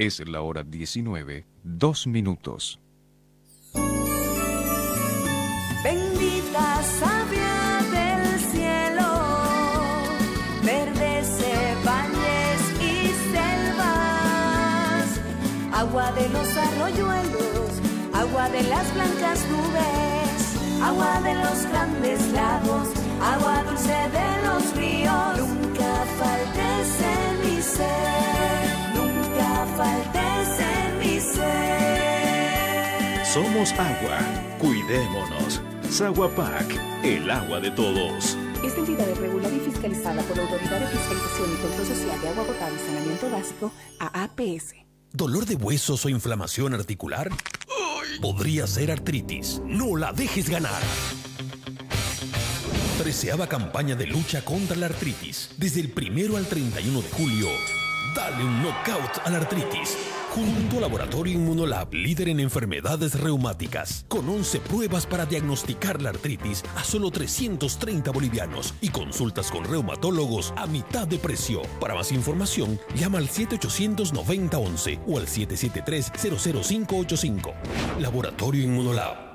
Es la hora 19, dos minutos. Bendita savia del cielo, verdes valles y selvas, agua de los arroyuelos, agua de las blancas nubes, agua de los grandes lagos, agua dulce de los ríos, nunca faltes Somos agua, cuidémonos. Saguapac, el agua de todos. Esta entidad es regular y fiscalizada por la Autoridad de Fiscalización y Control Social de Agua Potable y Saneamiento Básico, AAPS. ¿Dolor de huesos o inflamación articular? Podría ser artritis. No la dejes ganar. Treceava campaña de lucha contra la artritis. Desde el primero al 31 de julio. Dale un knockout a la artritis. Junto al Laboratorio Inmunolab, líder en enfermedades reumáticas, con 11 pruebas para diagnosticar la artritis a solo 330 bolivianos y consultas con reumatólogos a mitad de precio. Para más información, llama al 789011 o al 773-00585. Laboratorio Inmunolab.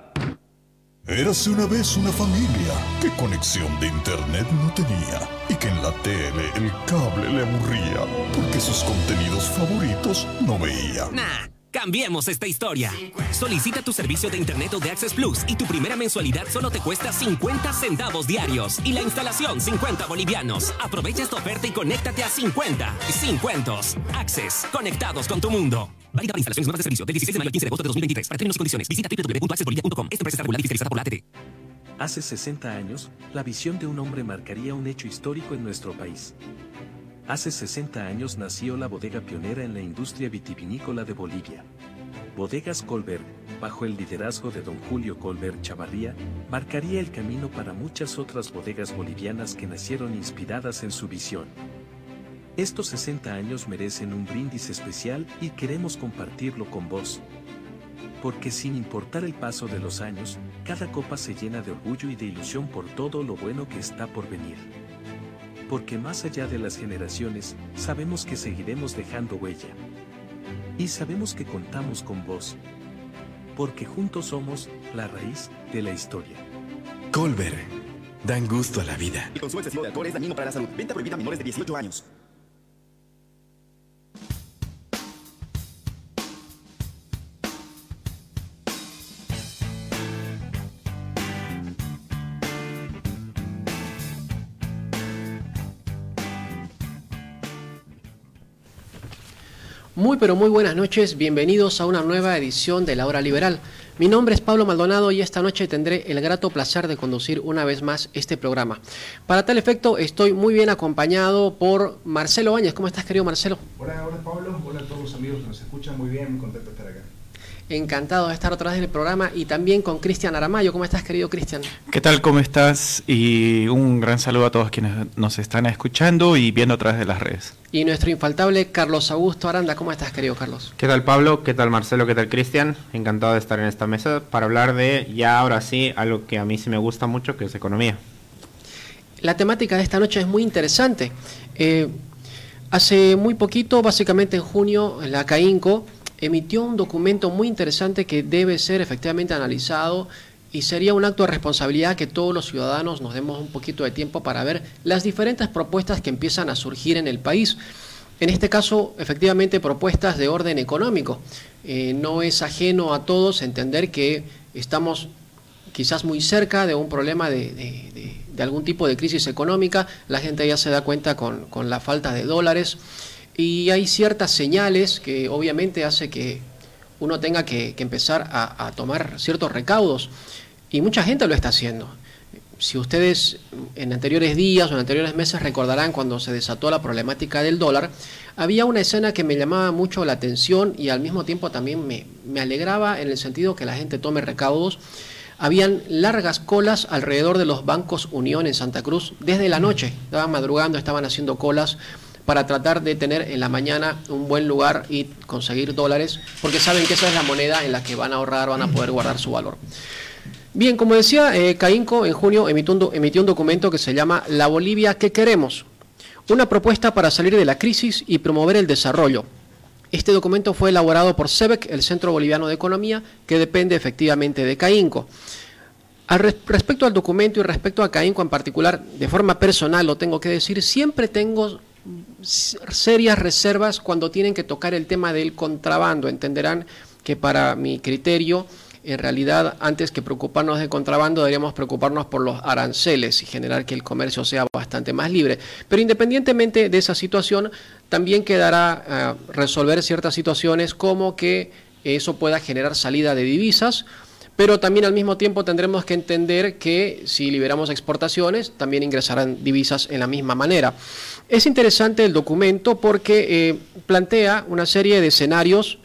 Érase una vez una familia. Que conexión de internet no tenía y que en la tele el cable le aburría porque sus contenidos favoritos no veía. Cambiemos esta historia. Solicita tu servicio de internet o de Access Plus y tu primera mensualidad solo te cuesta 50 centavos diarios y la instalación 50 bolivianos. Aprovecha esta oferta y conéctate a 50. 50. Access, conectados con tu mundo. Válida para instalaciones nuevas de servicio del 16 de mayo al 15 de agosto de 2023. Para términos y condiciones, visita www.accessbolivia.com. Esta empresa está regulada y fiscalizada por la ATT. Hace 60 años, la visión de un hombre marcaría un hecho histórico en nuestro país. Hace 60 años nació la bodega pionera en la industria vitivinícola de Bolivia. Bodegas Colbert, bajo el liderazgo de don Julio Colbert Chavarría, marcaría el camino para muchas otras bodegas bolivianas que nacieron inspiradas en su visión. Estos 60 años merecen un brindis especial y queremos compartirlo con vos. Porque sin importar el paso de los años, cada copa se llena de orgullo y de ilusión por todo lo bueno que está por venir. Porque más allá de las generaciones, sabemos que seguiremos dejando huella. Y sabemos que contamos con vos. Porque juntos somos la raíz de la historia. Colbert. Dan gusto a la vida. El consumo excesivo de alcohol es dañino para la salud. Venta prohibida a menores de 18 años. Muy pero muy buenas noches, bienvenidos a una nueva edición de La Hora Liberal. Mi nombre es Pablo Maldonado y esta noche tendré el grato placer de conducir una vez más este programa. Para tal efecto estoy muy bien acompañado por Marcelo Báñez. ¿Cómo estás querido Marcelo? Hola, hola Pablo, hola a todos los amigos nos escuchan, muy bien, muy contento de estar acá. Encantado de estar otra vez en el programa y también con Cristian Aramayo. ¿Cómo estás, querido Cristian? ¿Qué tal? ¿Cómo estás? Y un gran saludo a todos quienes nos están escuchando y viendo a través de las redes. Y nuestro infaltable Carlos Augusto Aranda. ¿Cómo estás, querido Carlos? ¿Qué tal, Pablo? ¿Qué tal, Marcelo? ¿Qué tal, Cristian? Encantado de estar en esta mesa para hablar de, ya ahora sí, algo que a mí sí me gusta mucho, que es economía. La temática de esta noche es muy interesante. Eh, hace muy poquito, básicamente en junio, la CAINCO emitió un documento muy interesante que debe ser efectivamente analizado y sería un acto de responsabilidad que todos los ciudadanos nos demos un poquito de tiempo para ver las diferentes propuestas que empiezan a surgir en el país. En este caso, efectivamente, propuestas de orden económico. Eh, no es ajeno a todos entender que estamos quizás muy cerca de un problema de, algún tipo de crisis económica. La gente ya se da cuenta con, con la falta de dólares y hay ciertas señales que obviamente hace que uno tenga que, empezar a, tomar ciertos recaudos y mucha gente lo está haciendo. Si ustedes en anteriores días o en anteriores meses recordarán cuando se desató la problemática del dólar, había una escena que me llamaba mucho la atención y al mismo tiempo también me, me alegraba en el sentido que la gente tome recaudos. Habían largas colas alrededor de los bancos Unión en Santa Cruz desde la noche. Estaban madrugando, estaban haciendo colas para tratar de tener en la mañana un buen lugar y conseguir dólares, porque saben que esa es la moneda en la que van a ahorrar, van a poder guardar su valor. Bien, como decía, eh, Caínco en junio emitió un, emitió un documento que se llama La Bolivia que queremos, una propuesta para salir de la crisis y promover el desarrollo. Este documento fue elaborado por SEBEC, el Centro Boliviano de Economía, que depende efectivamente de CAINCO. Al respecto al documento y respecto a CAINCO en particular, de forma personal lo tengo que decir, siempre tengo serias reservas cuando tienen que tocar el tema del contrabando. Entenderán que para mi criterio, en realidad, antes que preocuparnos de contrabando, deberíamos preocuparnos por los aranceles y generar que el comercio sea bastante más libre. Pero independientemente de esa situación, también quedará eh, resolver ciertas situaciones como que eso pueda generar salida de divisas pero también al mismo tiempo tendremos que entender que si liberamos exportaciones, también ingresarán divisas en la misma manera. Es interesante el documento porque eh, plantea una serie de escenarios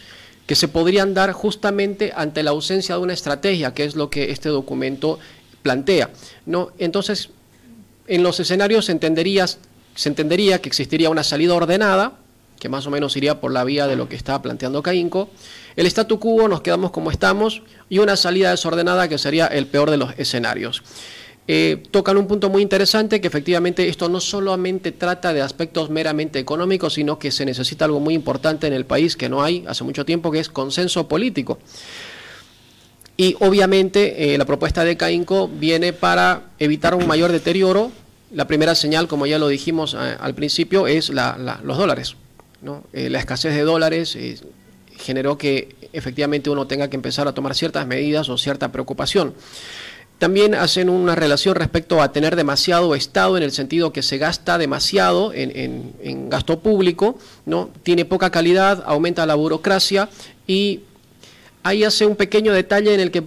que se podrían dar justamente ante la ausencia de una estrategia, que es lo que este documento plantea. ¿no? Entonces, en los escenarios se entendería, se entendería que existiría una salida ordenada, que más o menos iría por la vía de lo que estaba planteando Caínco, el statu quo nos quedamos como estamos y una salida desordenada que sería el peor de los escenarios. Eh, tocan un punto muy interesante que efectivamente esto no solamente trata de aspectos meramente económicos, sino que se necesita algo muy importante en el país que no hay hace mucho tiempo, que es consenso político. Y obviamente eh, la propuesta de CAINCO viene para evitar un mayor deterioro. La primera señal, como ya lo dijimos eh, al principio, es los dólares. La escasez de dólares generó que efectivamente uno tenga que empezar a tomar ciertas medidas o cierta preocupación. También hacen una relación respecto a tener demasiado Estado en el sentido que se gasta demasiado en, gasto público, ¿no? tiene poca calidad, aumenta la burocracia y ahí hace un pequeño detalle en el que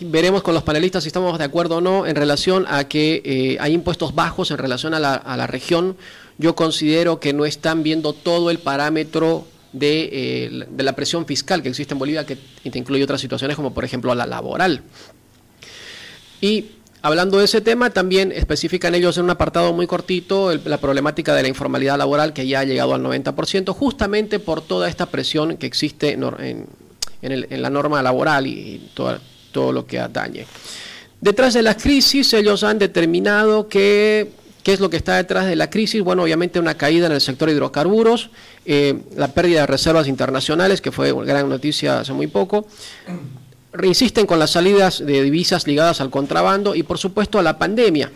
veremos con los panelistas si estamos de acuerdo o no en relación a que eh, hay impuestos bajos en relación a la, a la región. Yo considero que no están viendo todo el parámetro eh, de, la presión fiscal que existe en Bolivia, que incluye otras situaciones como por ejemplo la laboral. Y hablando de ese tema, también especifican ellos en un apartado muy cortito la problemática de la informalidad laboral que ya ha llegado al 90%, justamente por toda esta presión que existe en, la norma laboral y todo, todo lo que atañe. Detrás de la crisis, ellos han determinado que ¿Qué es lo que está detrás de la crisis? Bueno, obviamente una caída en el sector de hidrocarburos, eh, la pérdida de reservas internacionales, que fue gran noticia hace muy poco. Reinsisten con las salidas de divisas ligadas al contrabando y, por supuesto, a la pandemia.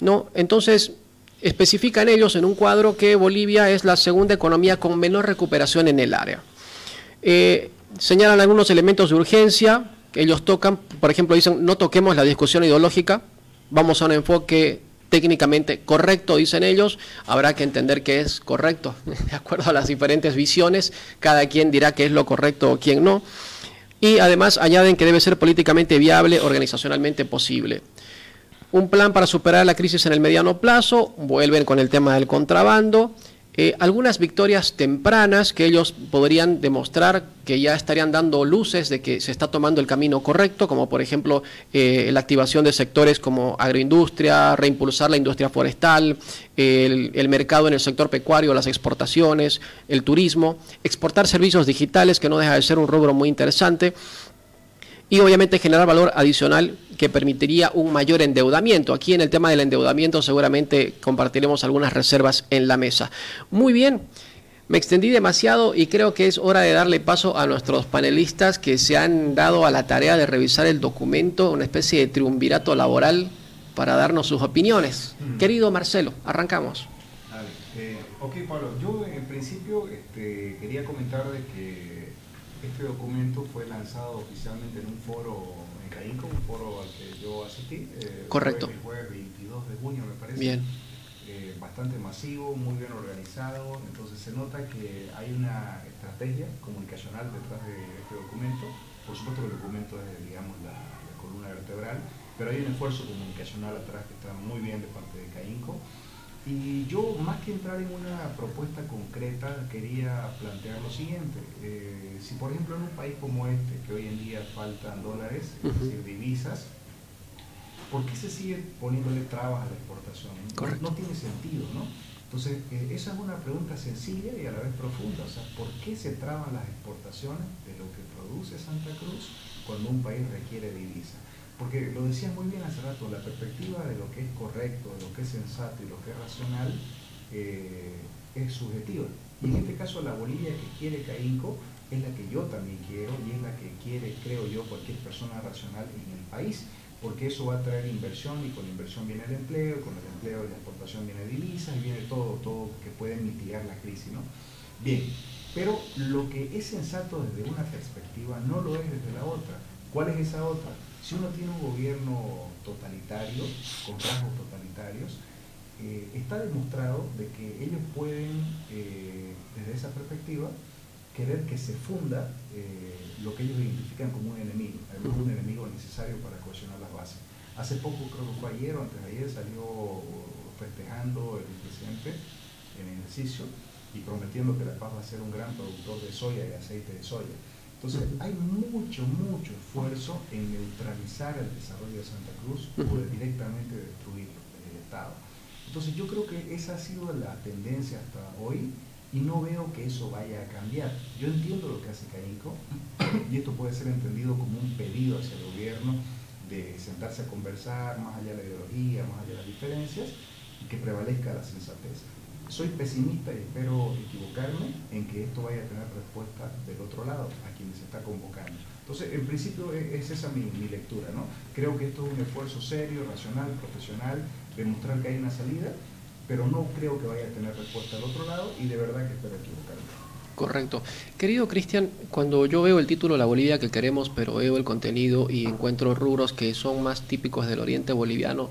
¿no? Entonces, especifican ellos en un cuadro que Bolivia es la segunda economía con menor recuperación en el área. Eh, señalan algunos elementos de urgencia que ellos tocan, por ejemplo, dicen no toquemos la discusión ideológica, vamos a un enfoque técnicamente correcto, dicen ellos, habrá que entender que es correcto, de acuerdo a las diferentes visiones, cada quien dirá que es lo correcto o quién no. Y además añaden que debe ser políticamente viable, organizacionalmente posible. Un plan para superar la crisis en el mediano plazo, vuelven con el tema del contrabando, eh, algunas victorias tempranas que ellos podrían demostrar que ya estarían dando luces de que se está tomando el camino correcto, como por ejemplo eh, la activación de sectores como agroindustria, reimpulsar la industria forestal, el, el, mercado en el sector pecuario, las exportaciones, el turismo, exportar servicios digitales, que no deja de ser un rubro muy interesante, y obviamente generar valor adicional que permitiría un mayor endeudamiento. Aquí en el tema del endeudamiento seguramente compartiremos algunas reservas en la mesa. Muy bien. Me extendí demasiado y creo que es hora de darle paso a nuestros panelistas que se han dado a la tarea de revisar el documento, una especie de triunvirato laboral para darnos sus opiniones. Querido Marcelo, arrancamos. Eh, ok, Pablo, yo en principio este, quería comentar de que este documento fue lanzado oficialmente en un foro en Caínco, un foro al que yo asistí. Eh, Correcto. el jueves 22 de junio, me parece. Bien. Eh, bastante masivo, muy bien organizado. Entonces se nota que hay una estrategia comunicacional detrás de este documento. Por supuesto que el documento es, digamos, la, la columna vertebral, pero hay un esfuerzo comunicacional atrás que está muy bien de parte de CAINCO y yo, más que entrar en una propuesta concreta, quería plantear lo siguiente. Eh, si, por ejemplo, en un país como este, que hoy en día faltan dólares, es decir, divisas, ¿por qué se sigue poniéndole trabas a la exportación? No, tiene sentido, ¿no? Entonces, eh, esa es una pregunta sencilla y a la vez profunda. O sea, ¿por qué se traban las exportaciones de lo que produce Santa Cruz cuando un país requiere divisas? Porque lo decía muy bien hace rato, la perspectiva de lo que es correcto, de lo que es sensato y lo que es racional, eh, es subjetiva. Y en este caso la Bolivia que quiere Caínco es la que yo también quiero y es la que quiere, creo yo, cualquier persona racional en el país, porque eso va a traer inversión y con inversión viene el empleo, con el empleo y la exportación viene divisas y viene todo, todo que puede mitigar la crisis. ¿no? Bien, pero lo que es sensato desde una perspectiva no lo es desde la otra. ¿Cuál es esa otra? Si uno tiene un gobierno totalitario, con rasgos totalitarios, eh, está demostrado de que ellos pueden, eh, desde esa perspectiva, querer que se funda eh, lo que ellos identifican como un enemigo, además un enemigo necesario para cohesionar las bases. Hace poco, creo que fue ayer o antes de ayer, salió festejando el presidente en ejercicio y prometiendo que La Paz va a ser un gran productor de soya y aceite de soya. Entonces, hay mucho, mucho esfuerzo en neutralizar el desarrollo de Santa Cruz o de directamente destruir el Estado. Entonces, yo creo que esa ha sido la tendencia hasta hoy y no veo que eso vaya a cambiar. Yo entiendo lo que hace Caínco y esto puede ser entendido como un pedido hacia el gobierno de sentarse a conversar más allá de la ideología, más allá de las diferencias y que prevalezca la sensatez. Soy pesimista y espero equivocarme en que esto vaya a tener respuesta del otro lado, quienes se está convocando. Entonces, en principio e-, es esa mi, mi lectura, ¿no? Creo que esto es un esfuerzo serio, racional, profesional, de mostrar que hay una salida pero no creo que vaya a tener respuesta al otro lado y de verdad que espero equivocarme. Correcto. Querido Cristian, cuando yo veo el título La Bolivia que queremos, pero veo el contenido y encuentro rubros que son más típicos del oriente boliviano,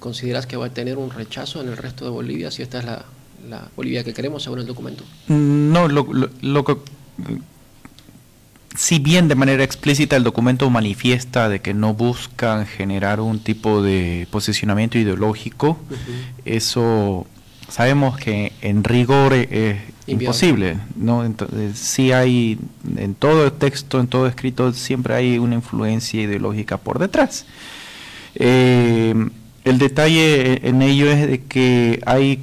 ¿consideras que va a tener un rechazo en el resto de Bolivia si esta es la, la Bolivia que queremos según el documento? No, lo, lo, lo que si bien de manera explícita el documento manifiesta de que no buscan generar un tipo de posicionamiento ideológico, eso sabemos que en rigor es imposible, ¿no? Entonces, sí hay en todo texto, en todo escrito siempre hay una influencia ideológica por detrás. Eh, el detalle en ello es de que hay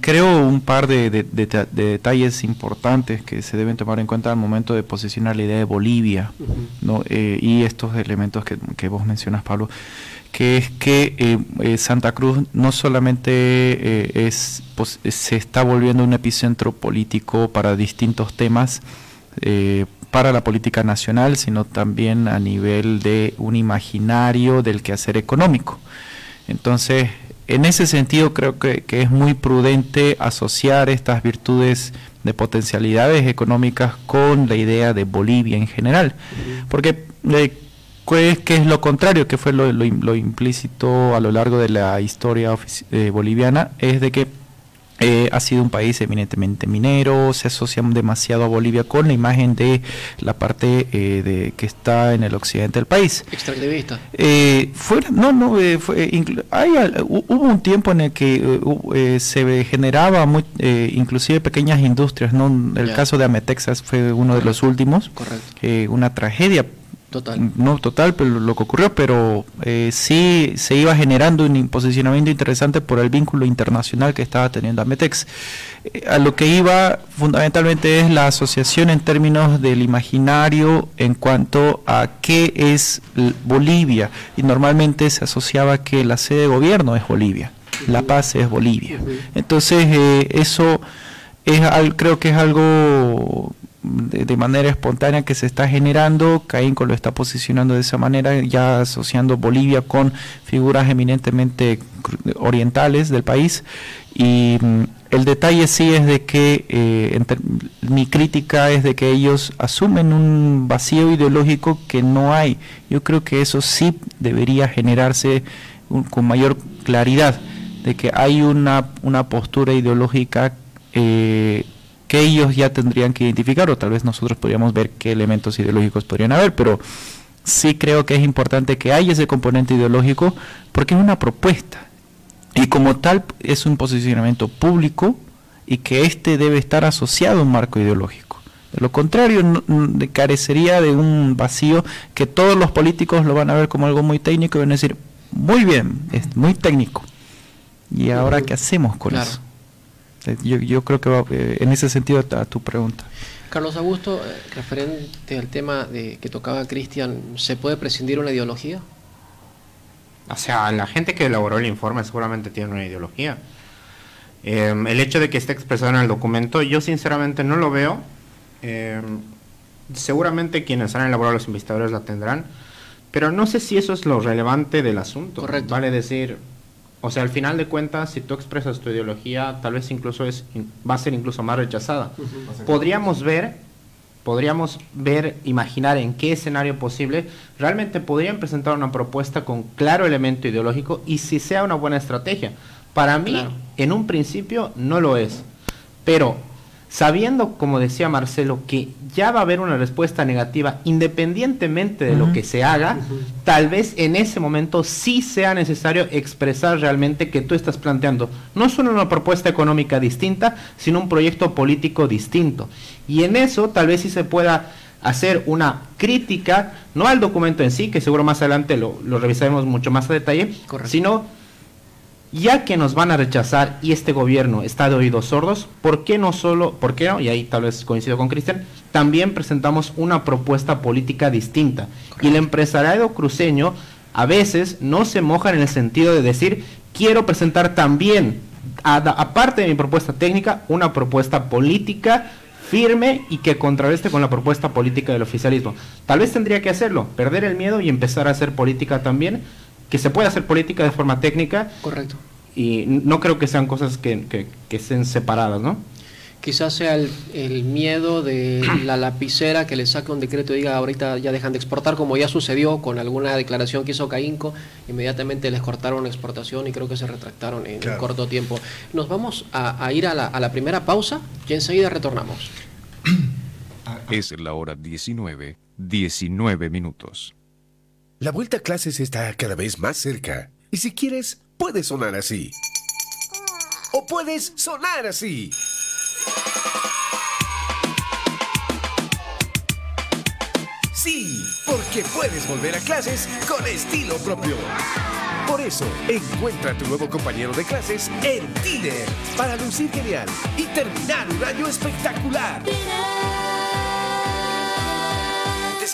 creo un par de, detalles importantes que se deben tomar en cuenta al momento de posicionar la idea de Bolivia ¿no? Eh, y estos elementos que, vos mencionas, Pablo, que es que eh, eh, Santa Cruz no solamente es, se está volviendo un epicentro político para distintos temas, para la política nacional, sino también a nivel de un imaginario del quehacer económico. Entonces, en ese sentido creo que, es muy prudente asociar estas virtudes de potencialidades económicas con la idea de Bolivia en general, porque eh, ¿qué es lo contrario, que fue lo, lo, implícito a lo largo de la historia eh, boliviana, es de que eh, ha sido un país eminentemente minero, se asocia demasiado a Bolivia con la imagen de la parte eh, de que está en el occidente del país. Extractivista. Eh, no, no, eh, fue, hay, hubo un tiempo en el que se generaba muy, inclusive pequeñas industrias, ¿no? El caso de Ametexas fue uno de los últimos. Correcto. una tragedia Total. No total, pero lo que ocurrió, pero eh, sí se iba generando un posicionamiento interesante por el vínculo internacional que estaba teniendo Ametex. Eh, a lo que iba fundamentalmente es la asociación en términos del imaginario en cuanto a qué es Bolivia. Y normalmente se asociaba que la sede de gobierno es Bolivia, La Paz es Bolivia. Entonces, eh, eso es, creo que es algo de, manera espontánea que se está generando. Caínco lo está posicionando de esa manera, ya asociando Bolivia con figuras eminentemente orientales del país. Y mm, el detalle sí es de que eh, mi crítica es de que ellos asumen un vacío ideológico que no hay. Yo creo que eso sí debería generarse con mayor claridad, de que hay una, una postura ideológica eh, que ellos ya tendrían que identificar o tal vez nosotros podríamos ver qué elementos ideológicos podrían haber, pero sí creo que es importante que haya ese componente ideológico porque es una propuesta y como tal es un posicionamiento público y que éste debe estar asociado a un marco ideológico. De lo contrario, carecería de un vacío que todos los políticos lo van a ver como algo muy técnico y van a decir, muy bien, es muy técnico. ¿Y ahora qué hacemos con eso? Eh, yo, yo creo que va, eh, en ese sentido a tu pregunta. Carlos Augusto, eh, referente al tema de que tocaba Cristian, ¿se puede prescindir una ideología? O sea, la gente que elaboró el informe seguramente tiene una ideología. Em, el hecho de que esté expresado en el documento, yo sinceramente no lo veo. Em, seguramente quienes han elaborado los investigadores la tendrán, pero no sé si eso es lo relevante del asunto. Correcto. Vale decir, o sea, al final de cuentas, si tú expresas tu ideología, tal vez incluso es, va a ser incluso más rechazada. Podríamos ver, podríamos ver, imaginar en qué escenario posible realmente podrían presentar una propuesta con claro elemento ideológico y si sea una buena estrategia. Para mí, en un principio, no lo es. Pero sabiendo, como decía Marcelo, que ya va a haber una respuesta negativa independientemente de lo que se haga, tal vez en ese momento sí sea necesario expresar realmente que tú estás planteando no solo una propuesta económica distinta, sino un proyecto político distinto. Y en eso tal vez sí se pueda hacer una crítica, no al documento en sí, que seguro más adelante lo, lo revisaremos mucho más a detalle, sino ya que nos van a rechazar y este gobierno está de oídos sordos, ¿por qué no solo, por qué no? Y ahí tal vez coincido con Cristian, también presentamos una propuesta política distinta. Y el empresariado cruceño a veces no se moja en el sentido de decir, quiero presentar también, aparte de mi propuesta técnica, una propuesta política firme y que contrarreste con la propuesta política del oficialismo. Tal vez tendría que hacerlo, perder el miedo y empezar a hacer política también, que se puede hacer política de forma técnica. Correcto. Y no creo que sean cosas que, que, que estén separadas, ¿no? Quizás sea el, el, miedo de la lapicera que le saque un decreto y diga ahorita ya dejan de exportar, como ya sucedió con alguna declaración que hizo Caínco, inmediatamente les cortaron la exportación y creo que se retractaron en claro. corto tiempo. Nos vamos a, a ir a la, a la primera pausa y enseguida retornamos. Es la hora 19, 19 minutos. La vuelta a clases está cada vez más cerca. Y si quieres, puedes sonar así. O puedes sonar así. Sí, porque puedes volver a clases con estilo propio. Por eso, encuentra a tu nuevo compañero de clases en Tiner para lucir genial y terminar un año espectacular.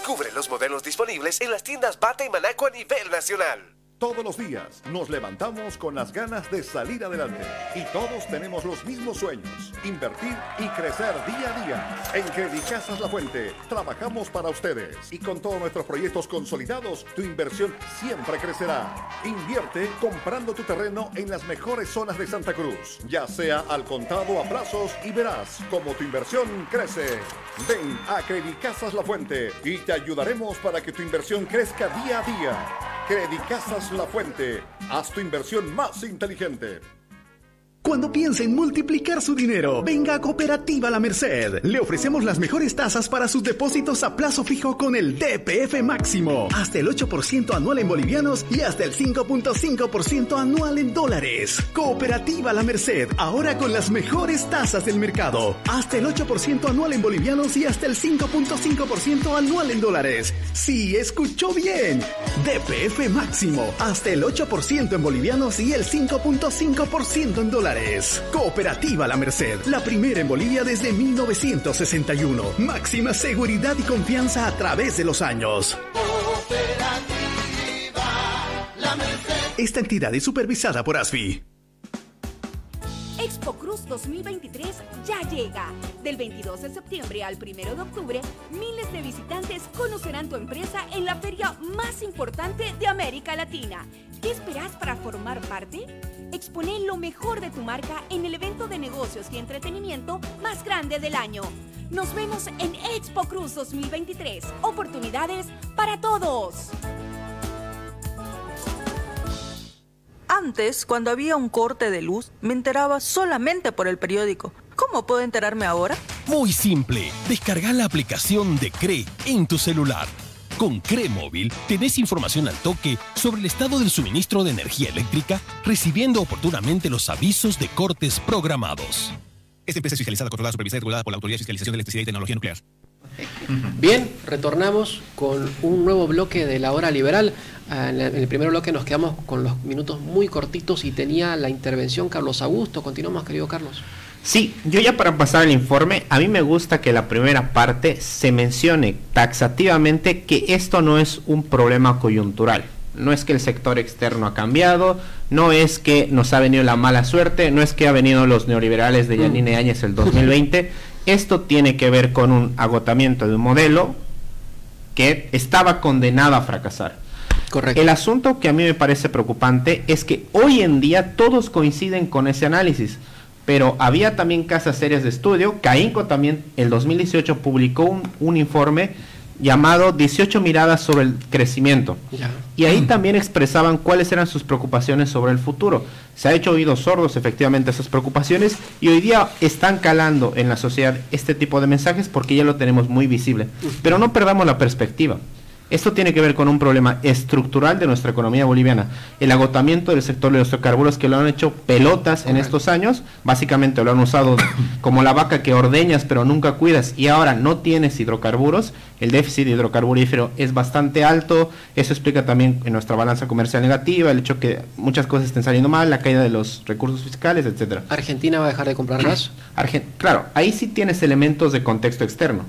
Descubre los modelos disponibles en las tiendas Bata y Manaco a nivel nacional. Todos los días nos levantamos con las ganas de salir adelante y todos tenemos los mismos sueños, invertir y crecer día a día. En Credicasas La Fuente trabajamos para ustedes y con todos nuestros proyectos consolidados, tu inversión siempre crecerá. Invierte comprando tu terreno en las mejores zonas de Santa Cruz, ya sea al contado a plazos y verás cómo tu inversión crece. Ven a Credicasas La Fuente y te ayudaremos para que tu inversión crezca día a día. Credicasas La Fuente. Haz tu inversión más inteligente. Cuando piense en multiplicar su dinero, venga a Cooperativa La Merced. Le ofrecemos las mejores tasas para sus depósitos a plazo fijo con el DPF máximo. Hasta el 8% anual en bolivianos y hasta el 5.5% anual en dólares. Cooperativa La Merced, ahora con las mejores tasas del mercado. Hasta el 8% anual en bolivianos y hasta el 5.5% anual en dólares. Sí, escuchó bien. DPF máximo, hasta el 8% en bolivianos y el 5.5% en dólares. Cooperativa La Merced, la primera en Bolivia desde 1961. Máxima seguridad y confianza a través de los años. Esta entidad es supervisada por ASFI. Expo Cruz 2023 ya llega. Del 22 de septiembre al 1 de octubre, miles de visitantes conocerán tu empresa en la feria más importante de América Latina. ¿Qué esperas para formar parte? Expone lo mejor de tu marca en el evento de negocios y entretenimiento más grande del año. Nos vemos en Expo Cruz 2023. Oportunidades para todos. Antes, cuando había un corte de luz, me enteraba solamente por el periódico. ¿Cómo puedo enterarme ahora? Muy simple. Descarga la aplicación de CRE en tu celular. Con CRE Móvil tenés información al toque sobre el estado del suministro de energía eléctrica, recibiendo oportunamente los avisos de cortes programados. Esta empresa es fiscalizada, controlada, supervisada y regulada por la Autoridad de Fiscalización de Electricidad y Tecnología Nuclear. Bien, retornamos con un nuevo bloque de la hora liberal. En el primer bloque nos quedamos con los minutos muy cortitos y tenía la intervención Carlos Augusto. Continuamos, querido Carlos. Sí, yo ya para pasar el informe, a mí me gusta que la primera parte se mencione taxativamente que esto no es un problema coyuntural. no es que el sector externo ha cambiado, no es que nos ha venido la mala suerte, no es que ha venido los neoliberales de Yanine mm. Áñez el 2020. Esto tiene que ver con un agotamiento de un modelo que estaba condenado a fracasar. Correcto. El asunto que a mí me parece preocupante es que hoy en día todos coinciden con ese análisis, pero había también casas serias de estudio. Caínco también, el 2018, publicó un, un informe llamado 18 miradas sobre el crecimiento. Y ahí también expresaban cuáles eran sus preocupaciones sobre el futuro. Se ha hecho oídos sordos efectivamente a esas preocupaciones y hoy día están calando en la sociedad este tipo de mensajes porque ya lo tenemos muy visible. Pero no perdamos la perspectiva. Esto tiene que ver con un problema estructural de nuestra economía boliviana. El agotamiento del sector de los hidrocarburos que lo han hecho pelotas en estos años, básicamente lo han usado como la vaca que ordeñas pero nunca cuidas y ahora no tienes hidrocarburos, el déficit hidrocarburífero es bastante alto, eso explica también en nuestra balanza comercial negativa, el hecho que muchas cosas estén saliendo mal, la caída de los recursos fiscales, etcétera. ¿Argentina va a dejar de comprar gas? claro, ahí sí tienes elementos de contexto externo,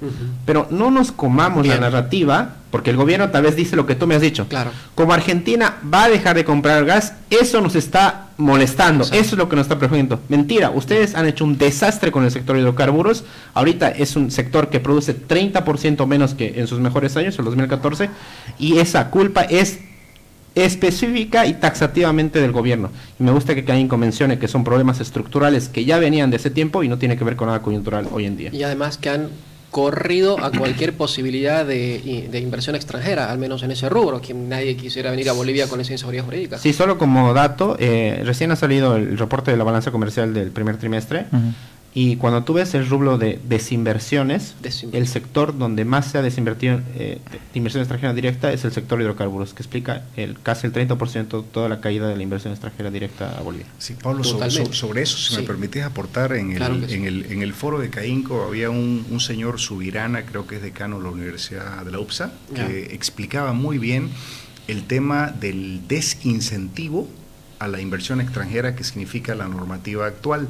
pero no nos comamos la narrativa, porque el gobierno tal vez dice lo que tú me has dicho. Claro. Como Argentina va a dejar de comprar gas, eso nos está molestando. Eso es lo que nos está preocupando. Mentira, ustedes han hecho un desastre con el sector de hidrocarburos. Ahorita es un sector que produce 30% menos que en sus mejores años, el 2014, y esa culpa es específica y taxativamente del gobierno. Y me gusta que Caín mencione que son problemas estructurales que ya venían de ese tiempo y no tiene que ver con nada coyuntural hoy en día. Y además que han corrido a cualquier posibilidad de, inversión extranjera, al menos en ese rubro, que nadie quisiera venir a Bolivia con esa inseguridad jurídica. Sí, solo como dato, eh, recién ha salido el reporte de la balanza comercial del primer trimestre. Y cuando tú ves el rublo de desinversiones, el sector donde más se ha desinvertido eh, de inversión extranjera directa es el sector hidrocarburos, que explica el casi el 30% de toda la caída de la inversión extranjera directa a Bolivia. Sí, Pablo, sobre, eso, si me permites aportar, en el, en, el, en el foro de Caínco había un, señor Subirana, creo que es decano de la Universidad de la UPSA, que explicaba muy bien el tema del desincentivo a la inversión extranjera que significa la normativa actual.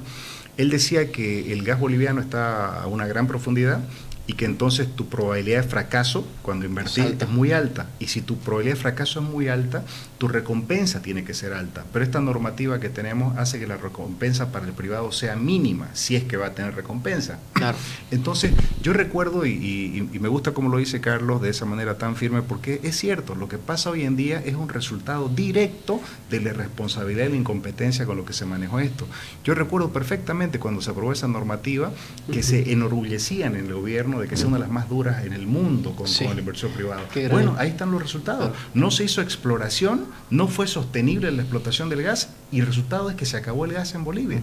Él decía que el gas boliviano está a una gran profundidad y que entonces tu probabilidad de fracaso cuando invertís es, muy alta. Y si tu probabilidad de fracaso es muy alta, tu recompensa tiene que ser alta. Pero esta normativa que tenemos hace que la recompensa para el privado sea mínima, si es que va a tener recompensa. Claro. Entonces, yo recuerdo, y, me gusta como lo dice Carlos de esa manera tan firme, porque es cierto, lo que pasa hoy en día es un resultado directo de la irresponsabilidad y la incompetencia con lo que se manejó esto. Yo recuerdo perfectamente cuando se aprobó esa normativa que se enorgullecían en el gobierno de que sea una de las más duras en el mundo con, el inversor privado. Bueno, ahí están los resultados. No se hizo exploración, no fue sostenible la explotación del gas y el resultado es que se acabó el gas en Bolivia.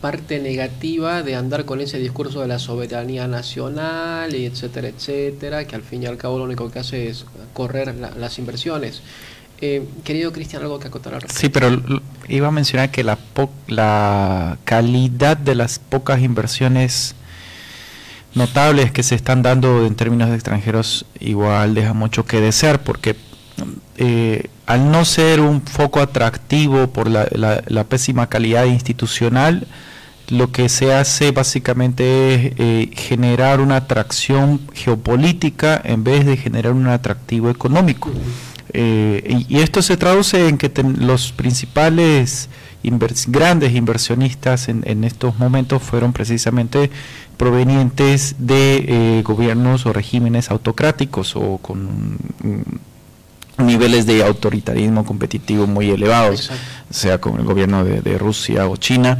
Parte negativa de andar con ese discurso de la soberanía nacional y etcétera, etcétera, que al fin y al cabo lo único que hace es correr las inversiones. Eh, querido Cristian, algo que acotar. Sí, pero iba a mencionar que la, la calidad de las pocas inversiones notables que se están dando en términos de extranjeros igual deja mucho que desear porque eh, al no ser un foco atractivo por la, la, pésima calidad institucional, lo que se hace básicamente es eh, generar una atracción geopolítica en vez de generar un atractivo económico. Eh, y, esto se traduce en que los principales grandes inversionistas en, estos momentos fueron precisamente provenientes de eh, gobiernos o regímenes autocráticos o con niveles de autoritarismo competitivo muy elevados, sea con el gobierno de, Rusia o China.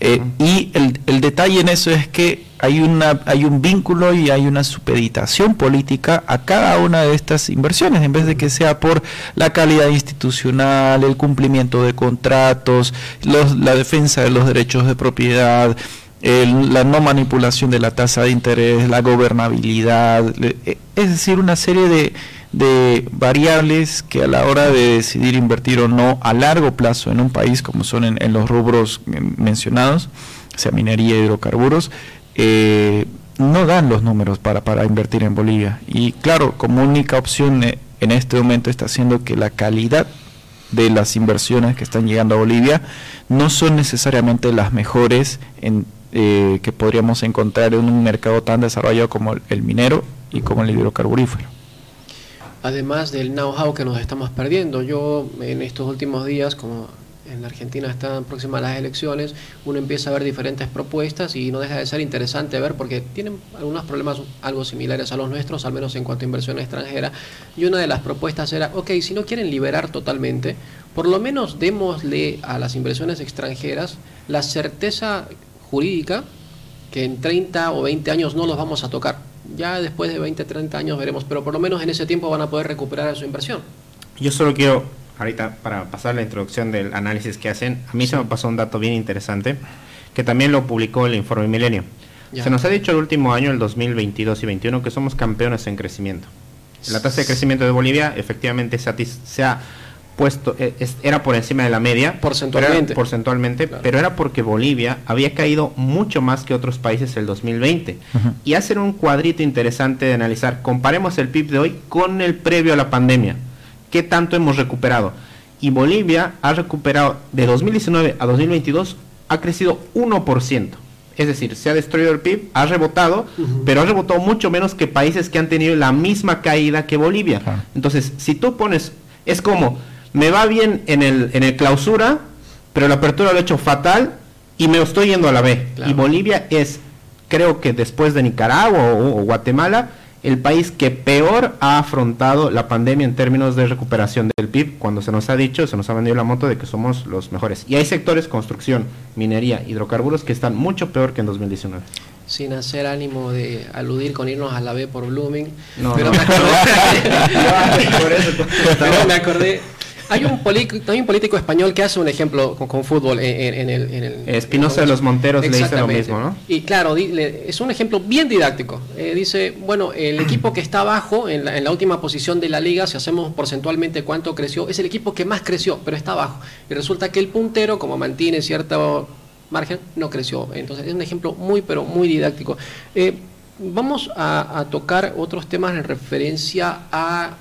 Eh, y el, el, detalle en eso es que hay, una, hay un vínculo y hay una supeditación política a cada una de estas inversiones, en vez de que sea por la calidad institucional, el cumplimiento de contratos, los, la defensa de los derechos de propiedad, la no manipulación de la tasa de interés, la gobernabilidad, e, es decir, una serie de, variables que a la hora de decidir invertir o no a largo plazo en un país, como son en, los rubros mencionados, sea minería hidrocarburos, eh, no dan los números para, para invertir en Bolivia. Y claro, como única opción eh, en este momento está siendo que la calidad de las inversiones que están llegando a Bolivia no son necesariamente las mejores en eh, que podríamos encontrar en un mercado tan desarrollado como el minero y como el hidrocarburífero. Además del know-how que nos estamos perdiendo. Yo en estos últimos días, como en la Argentina están próximas las elecciones, uno empieza a ver diferentes propuestas y no deja de ser interesante ver porque tienen algunos problemas algo similares a los nuestros, al menos en cuanto a inversión extranjera. Y una de las propuestas era, ok, si no quieren liberar totalmente, por lo menos démosle a las inversiones extranjeras la certeza jurídica que en 30 o 20 años no los vamos a tocar. Ya después de 20, 30 años veremos, pero por lo menos en ese tiempo van a poder recuperar su inversión. Yo solo quiero ahorita para pasar la introducción del análisis que hacen, a mí se me pasó un dato bien interesante, que también lo publicó el informe Milenio. Se nos ha dicho el último año, el 2022 y 2021, que somos campeones en crecimiento. La tasa de crecimiento de Bolivia efectivamente se ha, puesto, e, era por encima de la media. Porcentualmente. Pero porcentualmente, pero era porque Bolivia había caído mucho más que otros países el 2020. Y hacer un cuadrito interesante de analizar, comparemos el PIB de hoy con el previo a la pandemia qué tanto hemos recuperado. Y Bolivia ha recuperado de 2019 a 2022, ha crecido 1%. Es decir, se ha destruido el PIB, ha rebotado, pero ha rebotado mucho menos que países que han tenido la misma caída que Bolivia. Entonces, si tú pones, es como, me va bien en el, en el clausura, pero la apertura lo he hecho fatal y me estoy yendo a la B. Y Bolivia es, creo que después de Nicaragua o Guatemala, el país que peor ha afrontado la pandemia en términos de recuperación del PIB, cuando se nos ha dicho, se nos ha vendido la moto de que somos los mejores. Y hay sectores, construcción, minería, hidrocarburos, que están mucho peor que en 2019 sin hacer ánimo de aludir con irnos a la B por Blooming. No, pero, no. Me acordé, pero me acordé hay un, político español que hace un ejemplo con, fútbol en, el... Espinosa de los Monteros le dice lo mismo, ¿no? Y claro, es un ejemplo bien didáctico. Eh, dice, bueno, el equipo que está abajo, en la, última posición de la liga, si hacemos porcentualmente cuánto creció, es el equipo que más creció, pero está abajo. Y resulta que el puntero, como mantiene cierto margen, no creció. Entonces es un ejemplo muy, pero muy didáctico. Eh, vamos a tocar otros temas en referencia a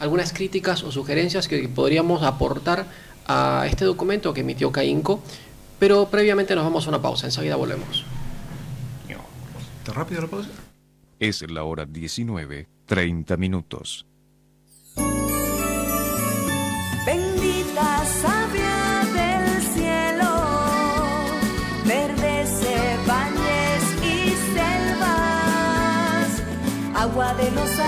algunas críticas o sugerencias que podríamos aportar a este documento que emitió CAINCO, pero previamente nos vamos a una pausa, enseguida volvemos. ¿Está rápido la pausa? Es la hora 19, 30 minutos. Bendita sabia del cielo, verdes valles y selvas, agua de los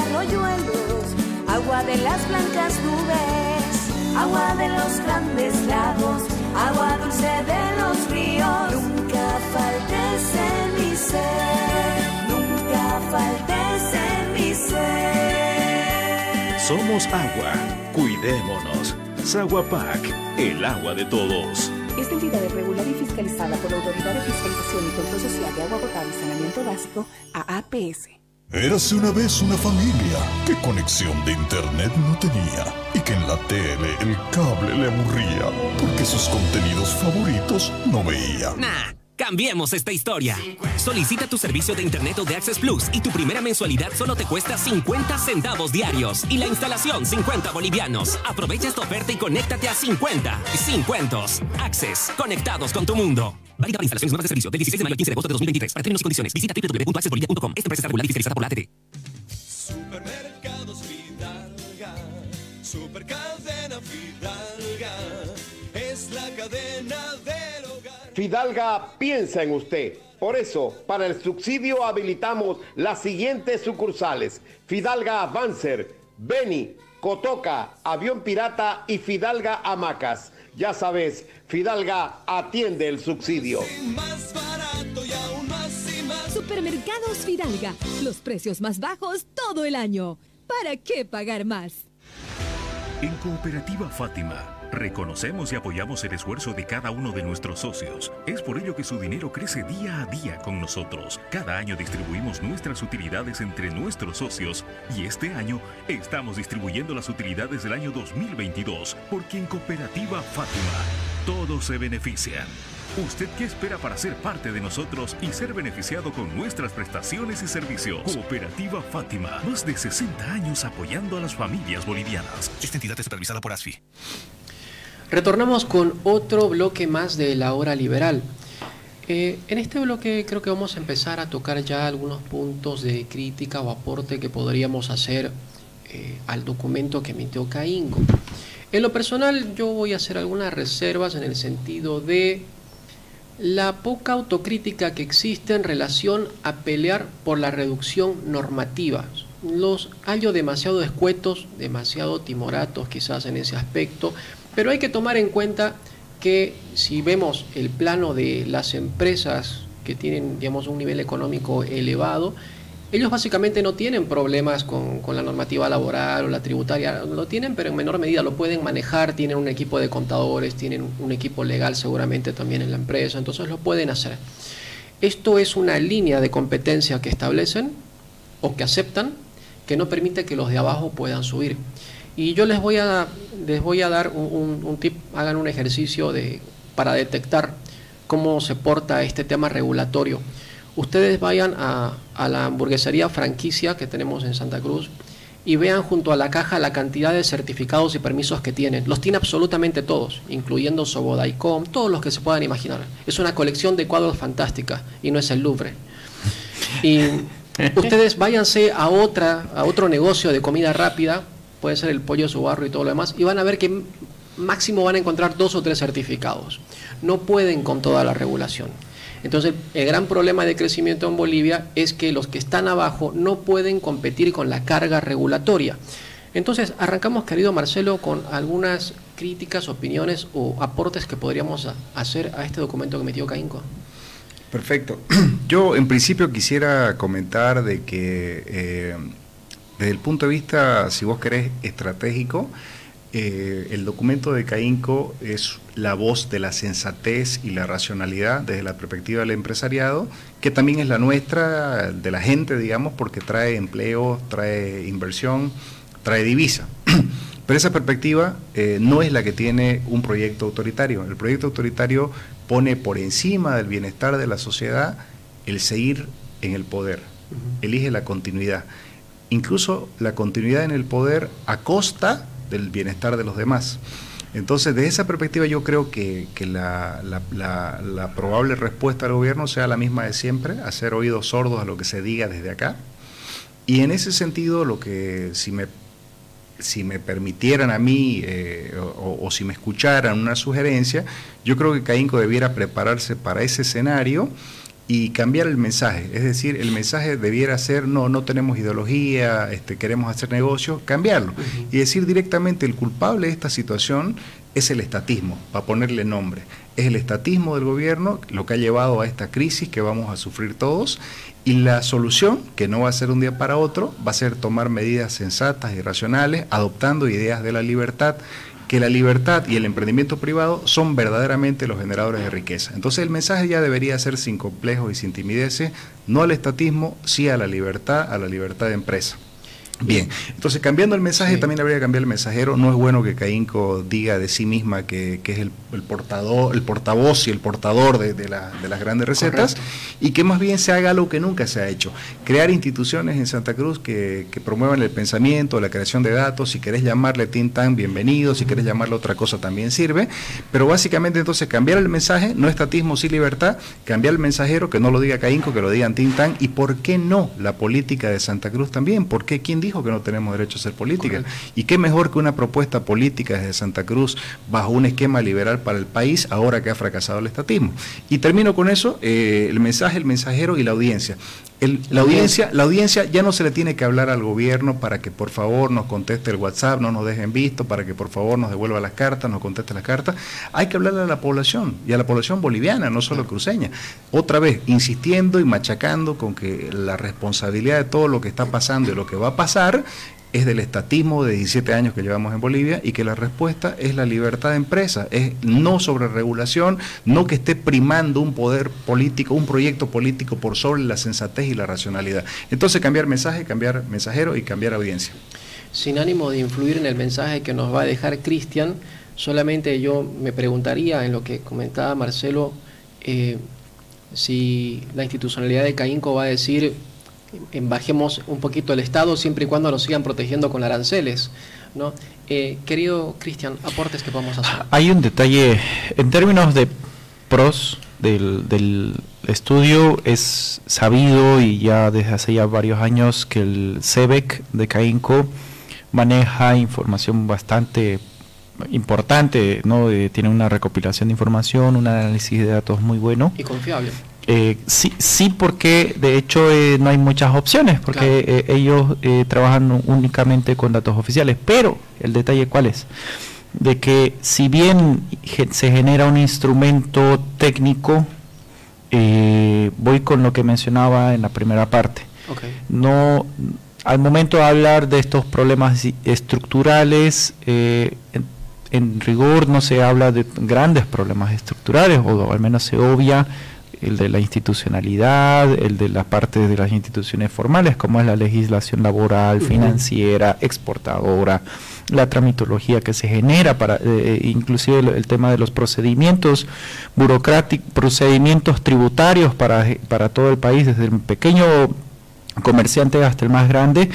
agua de las blancas nubes, agua de los grandes lagos, agua dulce de los ríos. Nunca faltes en mi ser, nunca faltes en mi ser. Somos agua, cuidémonos. Saguapac, el agua de todos. Esta entidad es regular y fiscalizada por la Autoridad de Fiscalización y Control Social de Agua Potable y Saneamiento Básico, AAPS. Érase una vez una familia. Que conexión de internet no tenía y que en la tele el cable le aburría porque sus contenidos favoritos no veía. Cambiemos esta historia. Solicita tu servicio de Internet o de Access Plus y tu primera mensualidad solo te cuesta 50 centavos diarios y la instalación 50 bolivianos. Aprovecha esta oferta y conéctate a 50. 50. Access. Conectados con tu mundo. Válida para instalaciones nuevas de servicio del 16 de mayo al 15 de agosto de 2023. Para términos y condiciones, visita www.accessbolivia.com. Esta empresa está regulada y fiscalizada por la ATT. Supermercados Fidalga. Supercadena Fidalga. Fidalga piensa en usted. Por eso, para el subsidio habilitamos las siguientes sucursales. Fidalga Avancer, Beni, Cotoca, Avión Pirata y Fidalga Hamacas. Ya sabes, Fidalga atiende el subsidio. Más barato y aún más y más. Supermercados Fidalga, los precios más bajos todo el año. ¿Para qué pagar más? En Cooperativa Fátima Reconocemos y apoyamos el esfuerzo de cada uno de nuestros socios. Es por ello que su dinero crece día a día con nosotros. Cada año distribuimos nuestras utilidades entre nuestros socios y este año estamos distribuyendo las utilidades del año 2022 porque en Cooperativa Fátima todos se benefician. ¿Usted qué espera para ser parte de nosotros y ser beneficiado con nuestras prestaciones y servicios? Cooperativa Fátima, más de 60 años apoyando a las familias bolivianas. Esta entidad es supervisada por ASFI. Retornamos con otro bloque más de la hora liberal. Eh, en este bloque creo que vamos a empezar a tocar ya algunos puntos de crítica o aporte que podríamos hacer eh, al documento que emitió CAINCO. En lo personal yo voy a hacer algunas reservas en el sentido de la poca autocrítica que existe en relación a pelear por la reducción normativa. Los hallo demasiado escuetos, demasiado timoratos quizás en ese aspecto, pero hay que tomar en cuenta que si vemos el plano de las empresas que tienen digamos, un nivel económico elevado, ellos básicamente no tienen problemas con, la normativa laboral o la tributaria, lo tienen, pero en menor medida lo pueden manejar, tienen un equipo de contadores, tienen un equipo legal seguramente también en la empresa, entonces lo pueden hacer. Esto es una línea de competencia que establecen o que aceptan que no permite que los de abajo puedan subir. Y yo les voy a, les voy a dar un, tip, hagan un ejercicio de, para detectar cómo se porta este tema regulatorio ustedes vayan a, la hamburguesería franquicia que tenemos en Santa Cruz y vean junto a la caja la cantidad de certificados y permisos que tienen. Los tiene absolutamente todos, incluyendo Sobodaicom, todos los que se puedan imaginar. Es una colección de cuadros fantástica y no es el Louvre. Y ustedes váyanse a otra a otro negocio de comida rápida, puede ser el pollo su barro y todo lo demás, y van a ver que máximo van a encontrar dos o tres certificados. No pueden con toda la regulación. Entonces, el gran problema de crecimiento en Bolivia es que los que están abajo no pueden competir con la carga regulatoria. Entonces, arrancamos, querido Marcelo, con algunas críticas, opiniones o aportes que podríamos hacer a este documento que metió Caínco. Perfecto. Yo, en principio, quisiera comentar de que, eh, desde el punto de vista, si vos querés, estratégico, eh, el documento de CAINCO es la voz de la sensatez y la racionalidad desde la perspectiva del empresariado, que también es la nuestra, de la gente, digamos, porque trae empleo, trae inversión, trae divisa. Pero esa perspectiva eh, no es la que tiene un proyecto autoritario. El proyecto autoritario pone por encima del bienestar de la sociedad el seguir en el poder, elige la continuidad. Incluso la continuidad en el poder a costa del bienestar de los demás. Entonces, de esa perspectiva yo creo que, la, probable respuesta del gobierno sea la misma de siempre, hacer oídos sordos a lo que se diga desde acá. Y en ese sentido, lo que si me, si me permitieran a mí eh, o, o, si me escucharan una sugerencia, yo creo que Caínco debiera prepararse para ese escenario y cambiar el mensaje. Es decir, el mensaje debiera ser, no, no tenemos ideología, este, queremos hacer negocio, cambiarlo. Y decir directamente, el culpable de esta situación es el estatismo, para ponerle nombre. Es el estatismo del gobierno lo que ha llevado a esta crisis que vamos a sufrir todos y la solución, que no va a ser un día para otro, va a ser tomar medidas sensatas y racionales, adoptando ideas de la libertad que la libertad y el emprendimiento privado son verdaderamente los generadores de riqueza. Entonces el mensaje ya debería ser sin complejos y sin timideces, no al estatismo, sí a la libertad, a la libertad de empresa. Bien, entonces cambiando el mensaje, también habría que cambiar el mensajero. No es bueno que Caínco diga de sí misma que, es el, portador, el portavoz y el portador de, las grandes recetas y que más bien se haga lo que nunca se ha hecho. Crear instituciones en Santa Cruz que, promuevan el pensamiento, la creación de datos. Si querés llamarle Tintan, bienvenido. Si querés llamarle otra cosa, también sirve. Pero básicamente entonces cambiar el mensaje, no estatismo, sí libertad. Cambiar el mensajero, que no lo diga Caínco, que lo digan Tintan. ¿Y por qué no la política de Santa Cruz también? ¿Por qué? ¿Quién dijo? Que no tenemos derecho a hacer política. Y qué mejor que una propuesta política desde Santa Cruz bajo un esquema liberal para el país ahora que ha fracasado el estatismo. Y termino con eso, eh, el mensaje, el mensajero y la audiencia. La, audiencia, la audiencia ya no se le tiene que hablar al gobierno para que por favor nos conteste el WhatsApp, no nos dejen visto, para que por favor nos devuelva las cartas, nos conteste las cartas. Hay que hablarle a la población y a la población boliviana, no solo cruceña. Otra vez, insistiendo y machacando con que la responsabilidad de todo lo que está pasando y lo que va a pasar es del estatismo de 17 años que llevamos en Bolivia y que la respuesta es la libertad de empresa, es no sobre regulación, no que esté primando un poder político, un proyecto político por sobre la sensatez y la racionalidad. Entonces cambiar mensaje, cambiar mensajero y cambiar audiencia. Sin ánimo de influir en el mensaje que nos va a dejar Cristian, solamente yo me preguntaría en lo que comentaba Marcelo, eh, si la institucionalidad de Caínco va a decir bajemos un poquito el Estado siempre y cuando nos sigan protegiendo con aranceles. ¿no? Eh, querido Cristian, aportes que podemos hacer. Hay un detalle, en términos de pros del, del estudio, es sabido y ya desde hace ya varios años que el CEBEC de CAINCO maneja información bastante importante, ¿no? Eh, tiene una recopilación de información, un análisis de datos muy bueno. Y confiable. Eh, sí, sí, porque de hecho eh, no hay muchas opciones, porque eh, ellos eh, trabajan únicamente con datos oficiales. Pero el detalle cuál es, de que si bien se genera un instrumento técnico, eh, voy con lo que mencionaba en la primera parte. No, al momento de hablar de estos problemas estructurales, eh, en rigor no se habla de grandes problemas estructurales, o al menos se obvia el de la institucionalidad, el de la parte de las instituciones formales, como es la legislación laboral, financiera, exportadora, la tramitología que se genera para, eh, inclusive el, el tema de los procedimientos burocráticos, procedimientos tributarios para, para todo el país, desde el pequeño comerciante hasta el más grande.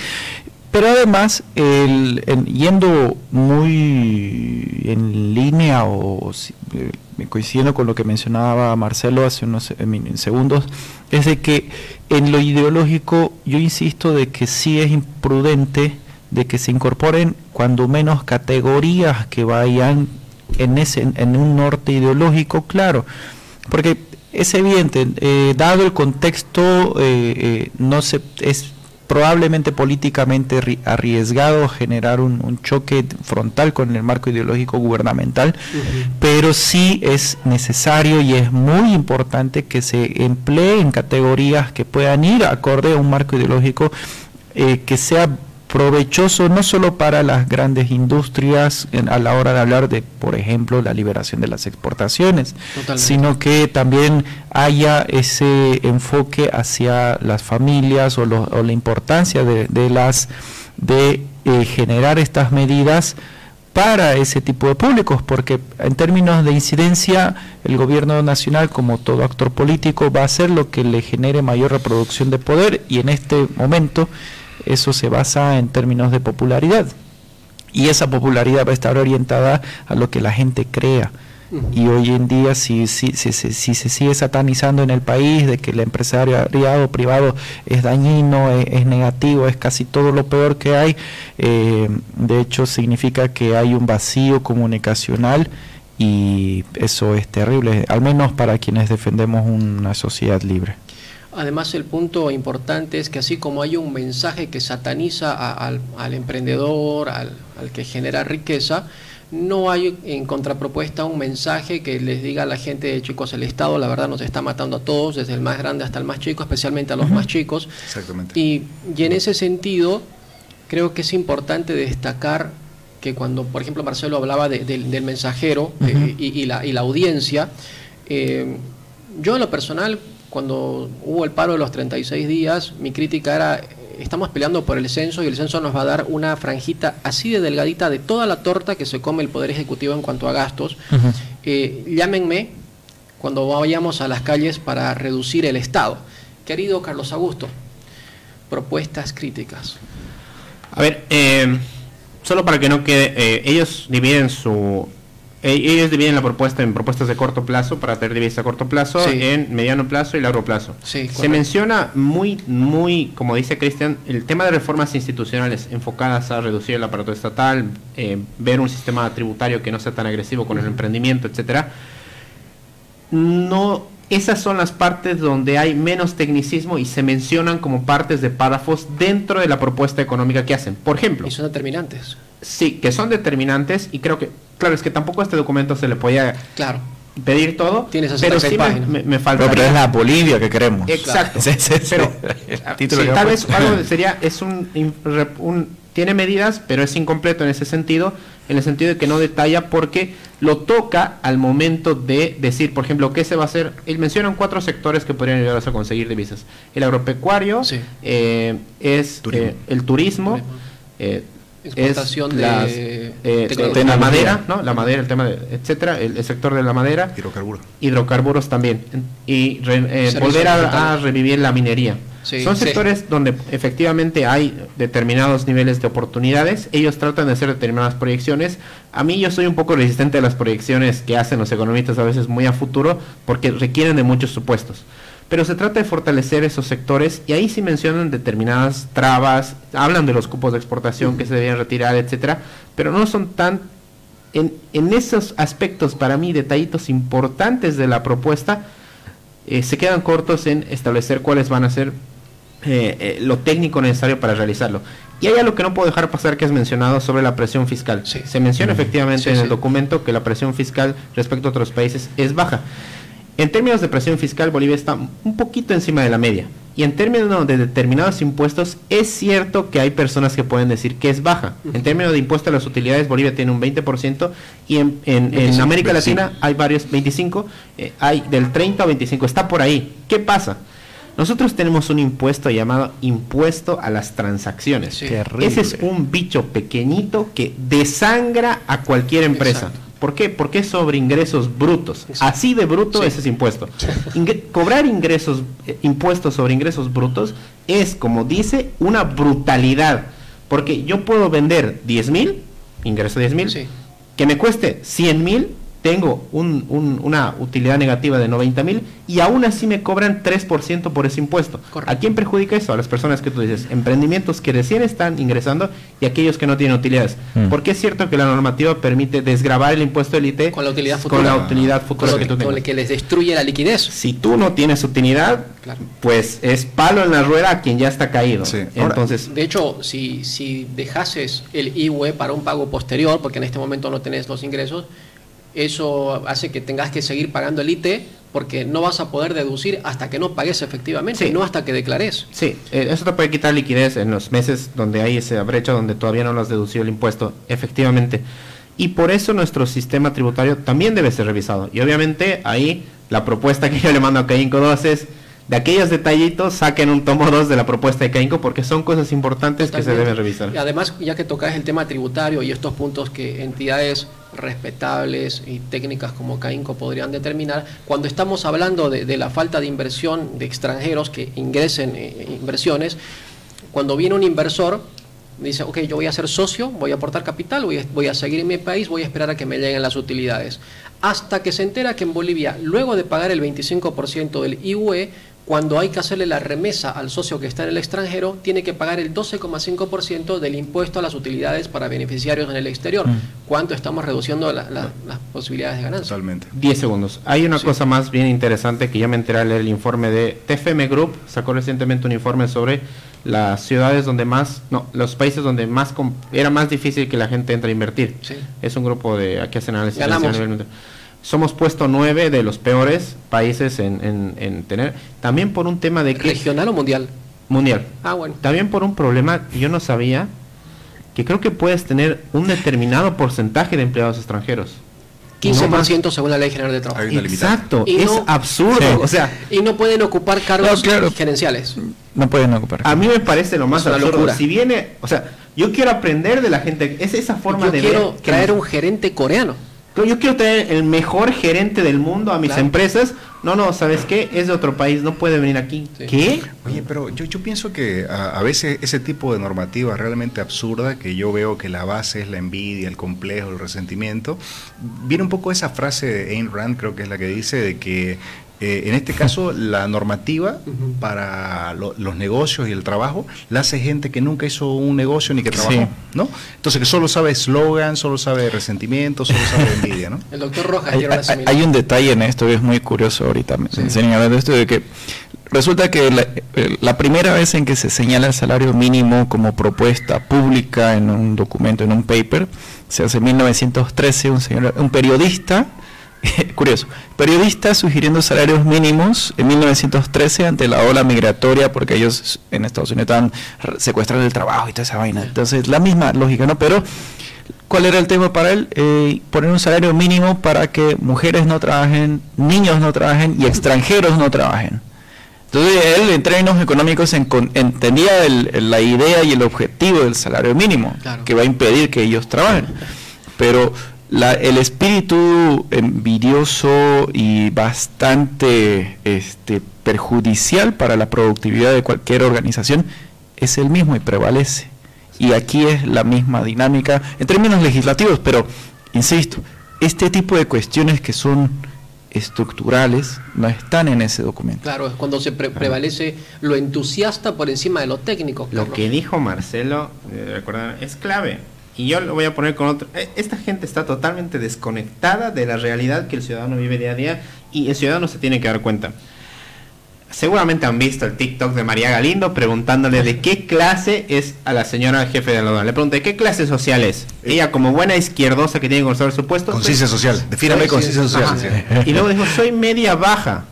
Pero además, el, en- yendo muy en línea o eh, coincidiendo con lo que mencionaba Marcelo hace unos eh, segundos, es de que en lo ideológico yo insisto de que sí es imprudente de que se incorporen cuando menos categorías que vayan en ese en un norte ideológico claro. Porque es evidente eh, dado el contexto eh, eh, no se es probablemente políticamente ri- arriesgado generar un, un choque frontal con el marco ideológico gubernamental pero sí es necesario y es muy importante que se empleen categorías que puedan ir acorde a un marco ideológico eh, que sea provechoso no solo para las grandes industrias en- a la hora de hablar de, por ejemplo, la liberación de las exportaciones, Totalmente. sino que también haya ese enfoque hacia las familias o, lo- o la importancia de, de las de eh, generar estas medidas para ese tipo de públicos, porque en términos de incidencia, el gobierno nacional, como todo actor político, va a hacer lo que le genere mayor reproducción de poder y en este momento eso se basa en términos de popularidad. Y esa popularidad va a estar orientada a lo que la gente crea. Y hoy en día, si, si, si, si- si se sigue satanizando en el país de que el empresariado privado es dañino, es, es negativo, es casi todo lo peor que hay, eh, de hecho significa que hay un vacío comunicacional y eso es terrible, al menos para quienes defendemos una sociedad libre. Además, el punto importante es que así como hay un mensaje que sataniza a- al, al emprendedor, al, al que genera riqueza, no hay en contrapropuesta un mensaje que les diga a la gente, chicos, el Estado la verdad nos está matando a todos, desde el más grande hasta el más chico, especialmente a los más chicos. Exactamente. Y, y en ese sentido, creo que es importante destacar que cuando, por ejemplo, Marcelo hablaba de- del- del mensajero eh, Ujú. y, y la, y la audiencia, eh, yo en lo personal, cuando hubo el paro de los 36 días, mi crítica era, estamos peleando por el censo y el censo nos va a dar una franjita así de delgadita de toda la torta que se come el Poder Ejecutivo en cuanto a gastos. Eh, llámenme cuando vayamos a las calles para reducir el Estado. Querido Carlos Augusto, propuestas críticas. A ver, eh, solo para que no quede, eh, ellos dividen su, ellos dividen la propuesta en propuestas de corto plazo para tener de a corto plazo, Sí. en mediano plazo y largo plazo. Sí, Se menciona muy, muy, como dice Cristian, el tema de reformas institucionales enfocadas a reducir el aparato estatal, eh, ver un sistema tributario que no sea tan agresivo con el emprendimiento, etcétera. No, esas son las partes donde hay menos tecnicismo y se mencionan como partes de párrafos dentro de la propuesta económica que hacen. Por ejemplo, Y son determinantes. Sí, que son determinantes y creo que, claro, es que tampoco a este documento se le podía Claro. pedir todo, Tienes pero 66 sí me, páginas. me, me falta. Pero, pero es la Bolivia que queremos. Exacto. Sí, sí, sí. Pero sí, tal vez algo sería es un, un- tiene medidas, pero es incompleto en ese sentido, en el sentido de que no detalla porque lo toca al momento de decir, por ejemplo, qué se va a hacer. Él menciona cuatro sectores que podrían ayudar a conseguir divisas: el agropecuario, eh, es eh, el turismo. eh, Exportación es de las, eh, tecnología. la madera, ¿no? La madera, el tema de, etcétera, el, el sector de la madera. Hidrocarburos. Hidrocarburos también. Y re- eh, volver a, revivir la minería. Sí, Son sí. sectores donde efectivamente hay determinados niveles de oportunidades. Ellos tratan de hacer determinadas proyecciones. A mí yo soy un poco resistente a las proyecciones que hacen los economistas a veces muy a futuro porque requieren de muchos supuestos. Pero se trata de fortalecer esos sectores y ahí sí mencionan determinadas trabas, hablan de los cupos de exportación que se debían retirar, etcétera, pero no son tan en, en esos aspectos para mí detallitos importantes de la propuesta eh, se quedan cortos en establecer cuáles van a ser eh, eh, lo técnico necesario para realizarlo. Y hay algo que no puedo dejar pasar que es mencionado sobre la presión fiscal. Se menciona efectivamente en el documento que la presión fiscal respecto a otros países es baja. En términos de presión fiscal, Bolivia está un poquito encima de la media. Y en términos de determinados impuestos, es cierto que hay personas que pueden decir que es baja. En términos de impuesto a las utilidades, Bolivia tiene un 20% y en, en- en América Latina hay varios, 25, eh, hay del 30 a 25, está por ahí. ¿Qué pasa? Nosotros tenemos un impuesto llamado impuesto a las transacciones. Ese es un bicho pequeñito que desangra a cualquier empresa. ¿Por qué? Porque es sobre ingresos brutos. Así de bruto es ese impuesto. Ingre- cobrar ingresos, eh, impuestos sobre ingresos brutos es, como dice, una brutalidad. Porque yo puedo vender 10 mil, ingreso 10 mil, que me cueste 100 mil, tengo un- un- una utilidad negativa de 90 mil y aún así me cobran 3% por ese impuesto. ¿A quién perjudica eso? A las personas que tú dices, emprendimientos que recién están ingresando y aquellos que no tienen utilidades. Mm. Porque es cierto que la normativa permite desgravar el impuesto del IT Con la utilidad futura. con la utilidad futura Con que tú que, con les destruye la liquidez. Si tú no tienes utilidad, pues es palo en la rueda a quien ya está caído. Entonces, de hecho, si, si dejases el IUE para un pago posterior, porque en este momento no tenés los ingresos, eso hace que tengas que seguir pagando el IT porque no vas a poder deducir hasta que no pagues efectivamente, Sí. no hasta que declares. Sí, eh, eso te puede quitar liquidez en los meses donde hay esa brecha donde todavía no lo has deducido el impuesto, efectivamente. Y por eso nuestro sistema tributario también debe ser revisado. Y obviamente ahí la propuesta que yo le mando a Caínco 2 es de aquellos detallitos saquen un tomo 2 de la propuesta de Caínco porque son cosas importantes que se deben revisar. Y además, ya que tocas el tema tributario y estos puntos que entidades respetables y técnicas como CAINCO podrían determinar, cuando estamos hablando de, de la falta de inversión de extranjeros que ingresen eh, inversiones, cuando viene un inversor, dice, ok, yo voy a ser socio, voy a aportar capital, voy a, voy a seguir en mi país, voy a esperar a que me lleguen las utilidades. Hasta que se entera que en Bolivia, luego de pagar el 25% del IUE, cuando hay que hacerle la remesa al socio que está en el extranjero, tiene que pagar el 12,5% del impuesto a las utilidades para beneficiarios en el exterior. Mm. ¿Cuánto estamos reduciendo la- la- las posibilidades de ganancia? Totalmente. 10 segundos. Hay una cosa más bien interesante que ya me enteré al leer el informe de TFM Group, sacó recientemente un informe sobre las ciudades donde más, no, los países donde más era más difícil que la gente entre a invertir. Sí. Es un grupo de aquí hacen análisis Ganamos. Somos puesto 9 de los peores países en, en- en tener, también por un tema de que... ¿Regional o mundial? Mundial. Ah, bueno. También por un problema que yo no sabía, que creo que puedes tener un determinado porcentaje de empleados extranjeros. 15% según la Ley General de Trabajo. Exacto, Y es no- absurdo. Sí. O sea, y no pueden ocupar cargos gerenciales. No pueden ocupar. a mí me parece lo más Es absurdo. locura. Si viene, o sea, yo quiero aprender de la gente, es esa forma Yo de quiero ver que traer nos- un gerente coreano. Yo quiero traer el mejor gerente del mundo a mis Claro. empresas. No, no, ¿sabes qué? Es de otro país, no puede venir aquí. ¿Qué? Oye, pero yo, yo pienso que a, a veces ese tipo de normativa realmente absurda, que yo veo que la base es la envidia, el complejo, el resentimiento, viene un poco esa frase de Ayn Rand, creo que es la que dice, de que eh, en este caso la normativa para lo- los negocios y el trabajo la hace gente que nunca hizo un negocio ni que Sí. trabajó, ¿no? Entonces que solo sabe eslogan, solo sabe resentimiento, solo sabe envidia, ¿no? El doctor Rojas Hay, hay- un detalle en esto que es muy curioso ahorita, me enseñan hablando de esto, de que resulta que la, eh, la primera vez en que se señala el salario mínimo como propuesta pública en un documento, en un paper, se hace en 1913, un, señor, un periodista, curioso, periodista sugiriendo salarios mínimos en 1913 ante la ola migratoria, porque ellos en Estados Unidos estaban secuestrando el trabajo y toda esa vaina. Entonces, la misma lógica, ¿no? Pero ¿Cuál era el tema para él? Eh, poner un salario mínimo para que mujeres no trabajen, niños no trabajen y extranjeros no trabajen. Entonces él en términos económicos entendía el- la idea y el objetivo del salario mínimo, que va a impedir que ellos trabajen. Pero la- el espíritu envidioso y bastante este, perjudicial para la productividad de cualquier organización es el mismo y prevalece. Y aquí es la misma dinámica en términos legislativos, pero insisto, este tipo de cuestiones que son estructurales no están en ese documento. Claro, es cuando se pre- prevalece lo entusiasta por encima de lo técnico. Lo que dijo Marcelo, eh, recuerdan, es clave. Y yo lo voy a poner con otro. eh, Esta gente está totalmente desconectada de la realidad que el ciudadano vive día a día y el ciudadano se tiene que dar cuenta. Seguramente han visto el TikTok de María Galindo preguntándole de qué clase es a la señora jefe de la aduana. Le pregunté, ¿qué clase social es? Ella como buena izquierdosa que tiene que conocer su puesto. Conciencia soy- social. Defíname conciencia social. Y luego dijo, soy media baja.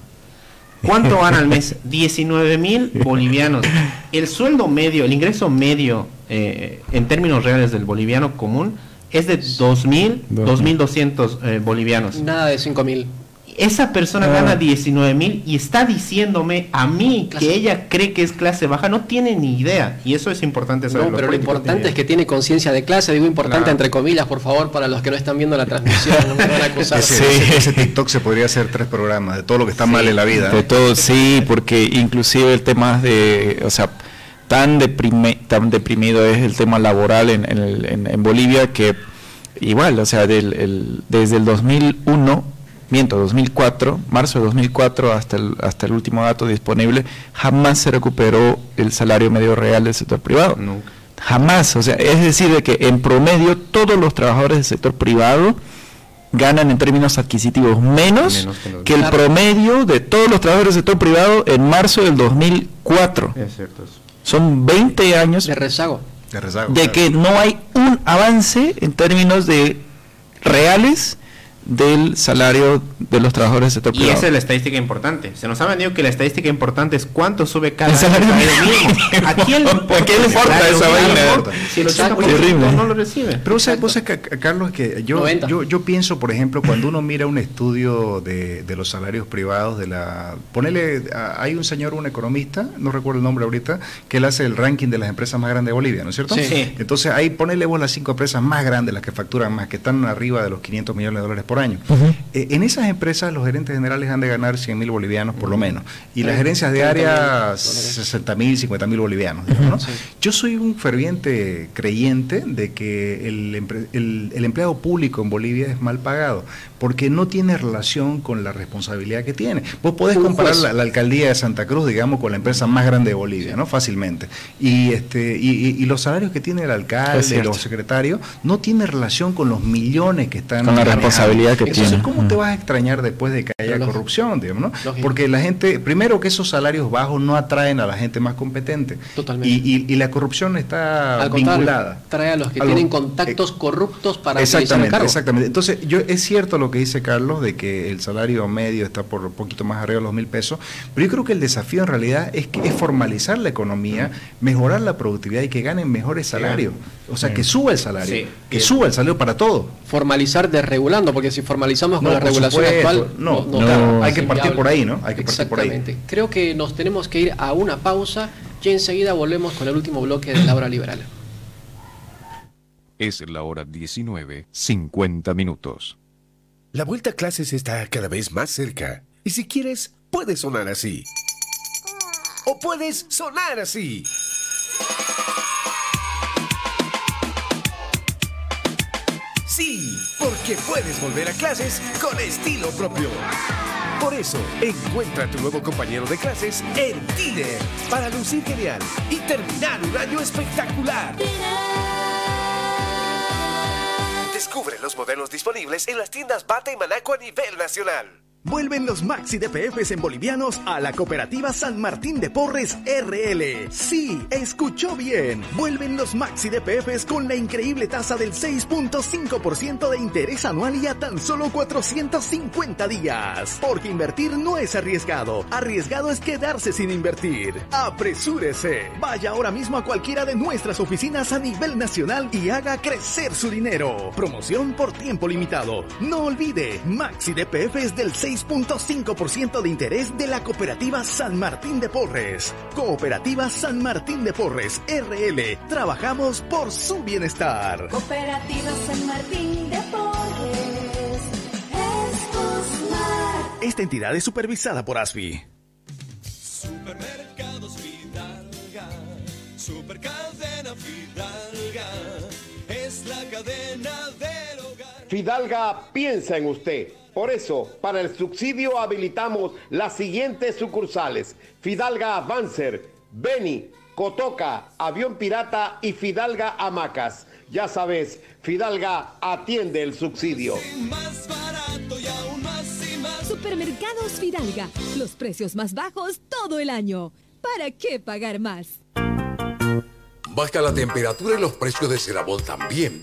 ¿Cuánto van al mes? 19 mil bolivianos. El sueldo medio, el ingreso medio eh, en términos reales del boliviano común es de 2.000, 2.200 eh, bolivianos. Nada de 5 mil. Esa persona Ah. gana 19 mil y está diciéndome a mí que ella cree que es clase baja. No tiene ni idea. Y eso es importante No, saberlo. pero lo importante tienen es que tiene conciencia de clase, digo importante Claro. entre comillas, por favor, para los que no están viendo la transmisión, no me van a acusar. Ese, ese- ese TikTok se podría hacer tres programas de todo lo que está mal en la vida. De todo, sí, porque inclusive el tema de, o sea, tan, deprime- tan deprimido es el tema laboral en, en el- en- en Bolivia que igual, o sea, del, el- desde el 2001, miento, 2004, marzo de 2004 hasta el, hasta el último dato disponible, jamás se recuperó el salario medio real del sector privado. Jamás, o sea, es decir, de que en promedio todos los trabajadores del sector privado ganan en términos adquisitivos menos, Menos que el promedio de todos los trabajadores del sector privado en marzo del 2004. Es cierto eso. Son 20 años de rezago. De rezago. de que no hay un avance en términos de reales del salario de los trabajadores del sector Y privado. esa es la estadística importante. Se nos ha vendido que la estadística importante es cuánto sube cada El salario mínimo. ¿A quién le importa? ¿A quién le importa esa vaina? Si el 80% Terrible. no lo recibe. Pero ¿sabes, vos que, Carlos, que yo, yo, yo pienso, por ejemplo, cuando uno mira un estudio de, de los salarios privados, de la ponele, a- hay un señor, un economista, no recuerdo el nombre ahorita, que él hace el ranking de las empresas más grandes de Bolivia, ¿no es cierto? Sí. Entonces ahí ponele vos las cinco empresas más grandes, las que facturan más, que están arriba de los 500 millones de dólares por año. Eh, en esas empresas los gerentes generales han de ganar 100 mil bolivianos por lo menos. Y las gerencias de 30.000 área dólares. 60 mil, 50 mil bolivianos. digamos, ¿no? Yo soy un ferviente creyente de que el, el- el empleado público en Bolivia es mal pagado porque no tiene relación con la responsabilidad que tiene. Vos podés comparar la, la alcaldía de Santa Cruz, digamos, con la empresa más grande de Bolivia, ¿no? Fácilmente. Y, este, y, los salarios que tiene el alcalde, los secretarios, no tiene relación con los millones que están Con la manejando. responsabilidad que Entonces, tiene. ¿cómo te vas a extrañar después de que haya lógico. corrupción, digamos, ¿no? Lógico. Porque la gente, primero que esos salarios bajos no atraen a la gente más competente. Totalmente. Y, y- y la corrupción está Al vinculada. trae a los que A los- tienen contactos corruptos para Exactamente, cargo. exactamente. Entonces, yo es cierto lo que dice Carlos de que el salario medio está por un poquito más arriba de los mil pesos, pero yo creo que el desafío en realidad es que es formalizar la economía, mejorar la productividad y que ganen mejores salarios. O sea, que suba el salario, Sí. que suba el salario para todo. Formalizar desregulando, porque si formalizamos con No, la regulación supuesto. actual, No, claro, hay que partir por ahí, ¿no? Hay que partir por ahí. Exactamente. Creo que nos tenemos que ir a una pausa y enseguida volvemos con el último bloque de la hora liberal. Es la hora 19, 50 minutos. La vuelta a clases está cada vez más cerca. Y si quieres, puedes sonar así. O puedes sonar así. Sí, porque puedes volver a clases con estilo propio. Por eso, encuentra a tu nuevo compañero de clases en Tiner para lucir genial y terminar un año espectacular. Descubre los modelos disponibles en las tiendas Bata y Manaco a nivel nacional. Vuelven los Maxi DPFs en bolivianos a la cooperativa San Martín de Porres RL. Sí, escuchó bien. Vuelven los Maxi DPFs con la increíble tasa del 6.5% de interés anual y a tan solo 450 días. Porque invertir no es arriesgado. Arriesgado es quedarse sin invertir. Apresúrese. Vaya ahora mismo a cualquiera de nuestras oficinas a nivel nacional y haga crecer su dinero. Promoción por tiempo limitado. No olvide, Maxi DPF es del 6.5% de interés de la cooperativa San Martín de Porres. Cooperativa San Martín de Porres, RL. Trabajamos por su bienestar. Cooperativa San Martín de Porres. Escosmar. Esta entidad es supervisada por ASBI. Supermercados Fidalga, Supercadena Fidalga, es la cadena del hogar. Fidalga piensa en usted. Por eso, para el subsidio habilitamos las siguientes sucursales. Fidalga Avancer, Beni, Cotoca, Avión Pirata y Fidalga Hamacas. Ya sabes, Fidalga atiende el subsidio. Supermercados Fidalga, los precios más bajos todo el año. ¿Para qué pagar más? Baja la temperatura y los precios de Cerabol también.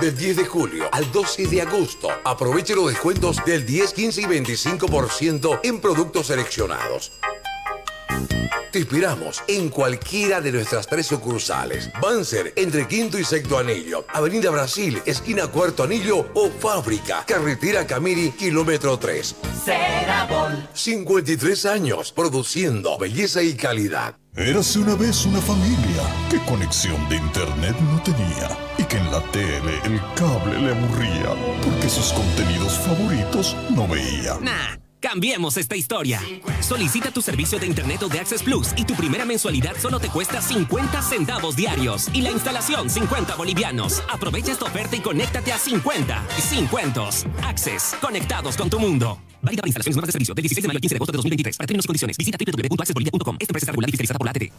Del 10 de julio al 12 de agosto, aproveche los descuentos del 10, 15 y 25% en productos seleccionados. Te esperamos en cualquiera de nuestras tres sucursales. Banzer, entre Quinto y Sexto Anillo. Avenida Brasil, esquina Cuarto Anillo o Fábrica, Carretera Camiri, kilómetro 3. Cerabol. 53 años produciendo belleza y calidad. Érase una vez una familia que conexión de internet no tenía y que en la tele el cable le aburría porque sus contenidos favoritos no veía. Nah. Cambiemos esta historia. Solicita tu servicio de Internet o de Access Plus y tu primera mensualidad solo te cuesta 50 centavos diarios y la instalación 50 bolivianos. Aprovecha esta oferta y conéctate a 50 y 50. Access, conectados con tu mundo. Válida para instalaciones nuevas de servicio del 16 de mayo al 15 de agosto de 2023. Para términos y condiciones, visita www.accessbolivia.com. Esta empresa está regulada y fiscalizada por la ATT.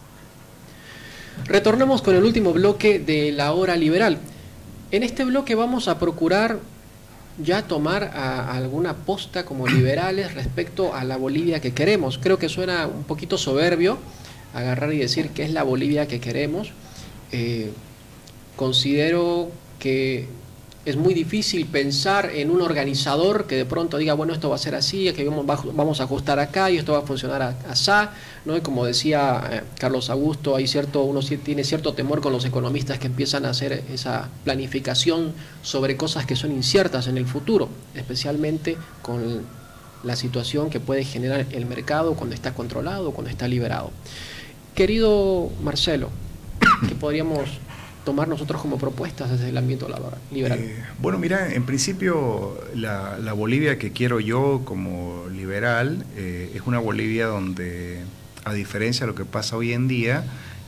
Retornemos con el último bloque de la hora liberal. En este bloque vamos a procurar ya tomar a, alguna posta como liberales respecto a la Bolivia que queremos. Creo que suena un poquito soberbio agarrar y decir que es la Bolivia que queremos. Eh, considero que es muy difícil pensar en un organizador que de pronto diga, bueno, esto va a ser así, que vamos a ajustar acá y esto va a funcionar así, ¿no? Y como decía eh, Carlos Augusto, hay cierto, uno tiene cierto temor con los economistas que empiezan a hacer esa planificación sobre cosas que son inciertas en el futuro, especialmente con la situación que puede generar el mercado cuando está controlado, cuando está liberado. Querido Marcelo, que podríamos tomar nosotros como propuestas desde el ámbito liberal? Eh, bueno, mira, en principio la, Bolivia que quiero yo como liberal eh, es una Bolivia donde, a diferencia de lo que pasa hoy en día,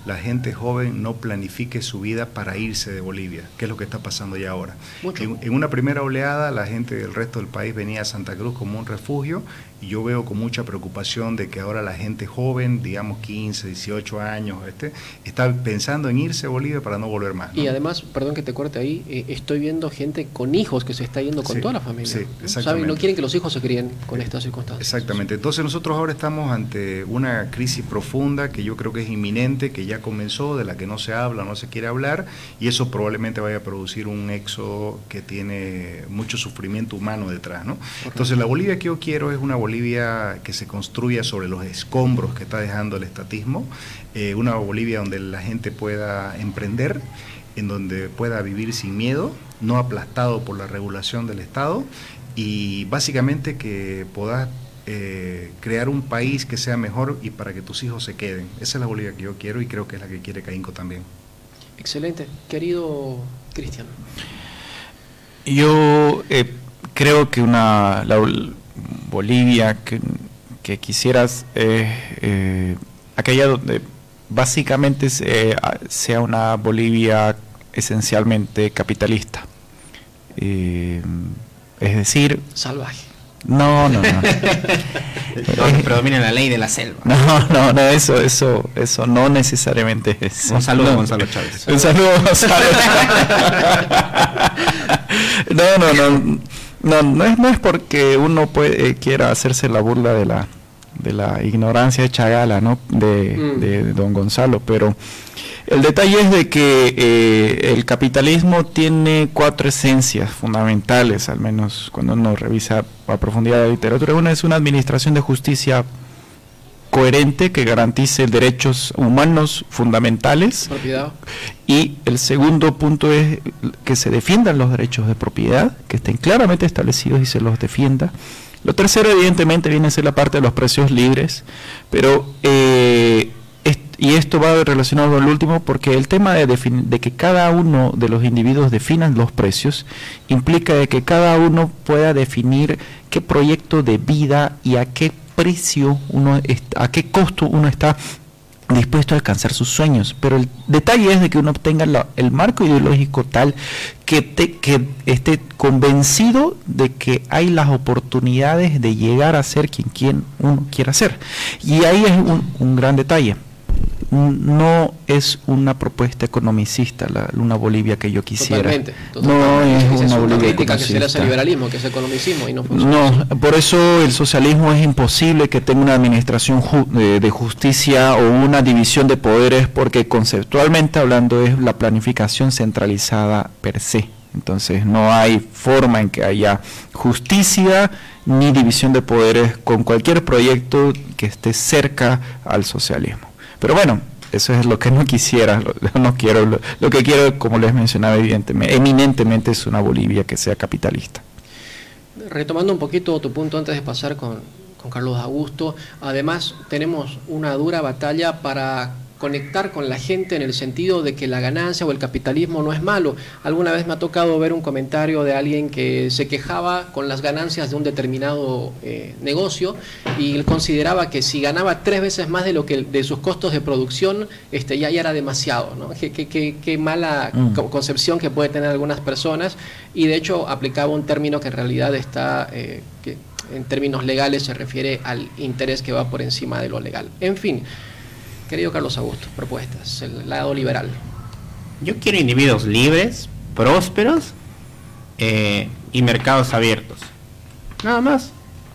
la gente joven no planifique su vida para irse de Bolivia, que es lo que está pasando ya ahora. En, una primera oleada, la gente del resto del país venía a Santa Cruz como un refugio yo veo con mucha preocupación de que ahora la gente joven, digamos 15, 18 años, este, está pensando en irse a Bolivia para no volver más. Y además, perdón que te corte ahí, eh, estoy viendo gente con hijos que se está yendo con toda la familia. Sí, exactamente. ¿no? quieren que los hijos se críen con estas circunstancias. Exactamente. Entonces nosotros ahora estamos ante una crisis profunda que yo creo que es inminente, que ya comenzó, de la que no se habla, no se quiere hablar, y eso probablemente vaya a producir un éxodo que tiene mucho sufrimiento humano detrás. ¿no? Entonces la Bolivia que yo quiero es una Bolivia Bolivia que se construya sobre los escombros que está dejando el estatismo, eh, una Bolivia donde la gente pueda emprender, en donde pueda vivir sin miedo, no aplastado por la regulación del Estado y básicamente que puedas eh, crear un país que sea mejor y para que tus hijos se queden. Esa es la Bolivia que yo quiero y creo que es la que quiere Caínco también. Excelente. Querido Cristian. Yo eh, creo que una, Bolivia que, quisieras, eh, eh, aquella donde básicamente sea una Bolivia esencialmente capitalista. Eh, es decir... Salvaje. No, no, no. predomina la ley de la selva. No, no, no, eso, eso, eso no necesariamente es. Un saludo, Gonzalo Chávez. Un saludo, Gonzalo. no, no, no. No, no es, no es porque uno puede, eh, quiera hacerse la burla de la, de la ignorancia hecha gala ¿no? de, mm. de don Gonzalo, pero el detalle es de que eh, el capitalismo tiene cuatro esencias fundamentales, al menos cuando uno revisa a profundidad la literatura. Una es una administración de justicia coherente que garantice derechos humanos fundamentales. Y el segundo punto es que se defiendan los derechos de propiedad, que estén claramente establecidos y se los defienda. Lo tercero, evidentemente, viene a ser la parte de los precios libres, pero, eh, y esto va relacionado con el último, porque el tema de, de que cada uno de los individuos definan los precios implica de que cada uno pueda definir qué proyecto de vida y a qué precio uno a qué costo uno está dispuesto a alcanzar sus sueños. Pero el detalle es de que uno obtenga el marco ideológico tal que, que esté convencido de que hay las oportunidades de llegar a ser quien, quien uno quiera ser. Y ahí es un, un gran detalle no es una propuesta economicista la, una Bolivia que yo quisiera. Totalmente, No es, una, una Bolivia crítica que será ese liberalismo, que es economicismo y no No, por eso el socialismo es imposible que tenga una administración ju de, de, justicia o una división de poderes porque conceptualmente hablando es la planificación centralizada per se. Entonces no hay forma en que haya justicia ni división de poderes con cualquier proyecto que esté cerca al socialismo. Pero bueno, eso es lo que no quisiera, lo, no quiero, lo, que quiero, como les mencionaba, evidentemente, eminentemente es una Bolivia que sea capitalista. Retomando un poquito tu punto antes de pasar con, con Carlos Augusto, además tenemos una dura batalla para conectar con la gente en el sentido de que la ganancia o el capitalismo no es malo. Alguna vez me ha tocado ver un comentario de alguien que se quejaba con las ganancias de un determinado eh, negocio y consideraba que si ganaba tres veces más de lo que de sus costos de producción, este, ya, ya era demasiado. ¿no? Qué, qué, qué, qué mala mm. concepción que puede tener algunas personas y de hecho aplicaba un término que en realidad está... Eh, que, en términos legales se refiere al interés que va por encima de lo legal. En fin, Querido Carlos Augusto, propuestas, el lado liberal. Yo quiero individuos libres, prósperos eh, y mercados abiertos. Nada más.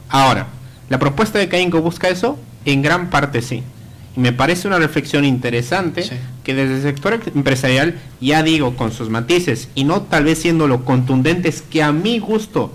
Ahora, ¿la propuesta de Caínco busca eso? En gran parte sí. Y me parece una reflexión interesante sí. que desde el sector empresarial, ya digo, con sus matices, y no tal vez siendo lo contundentes que a mi gusto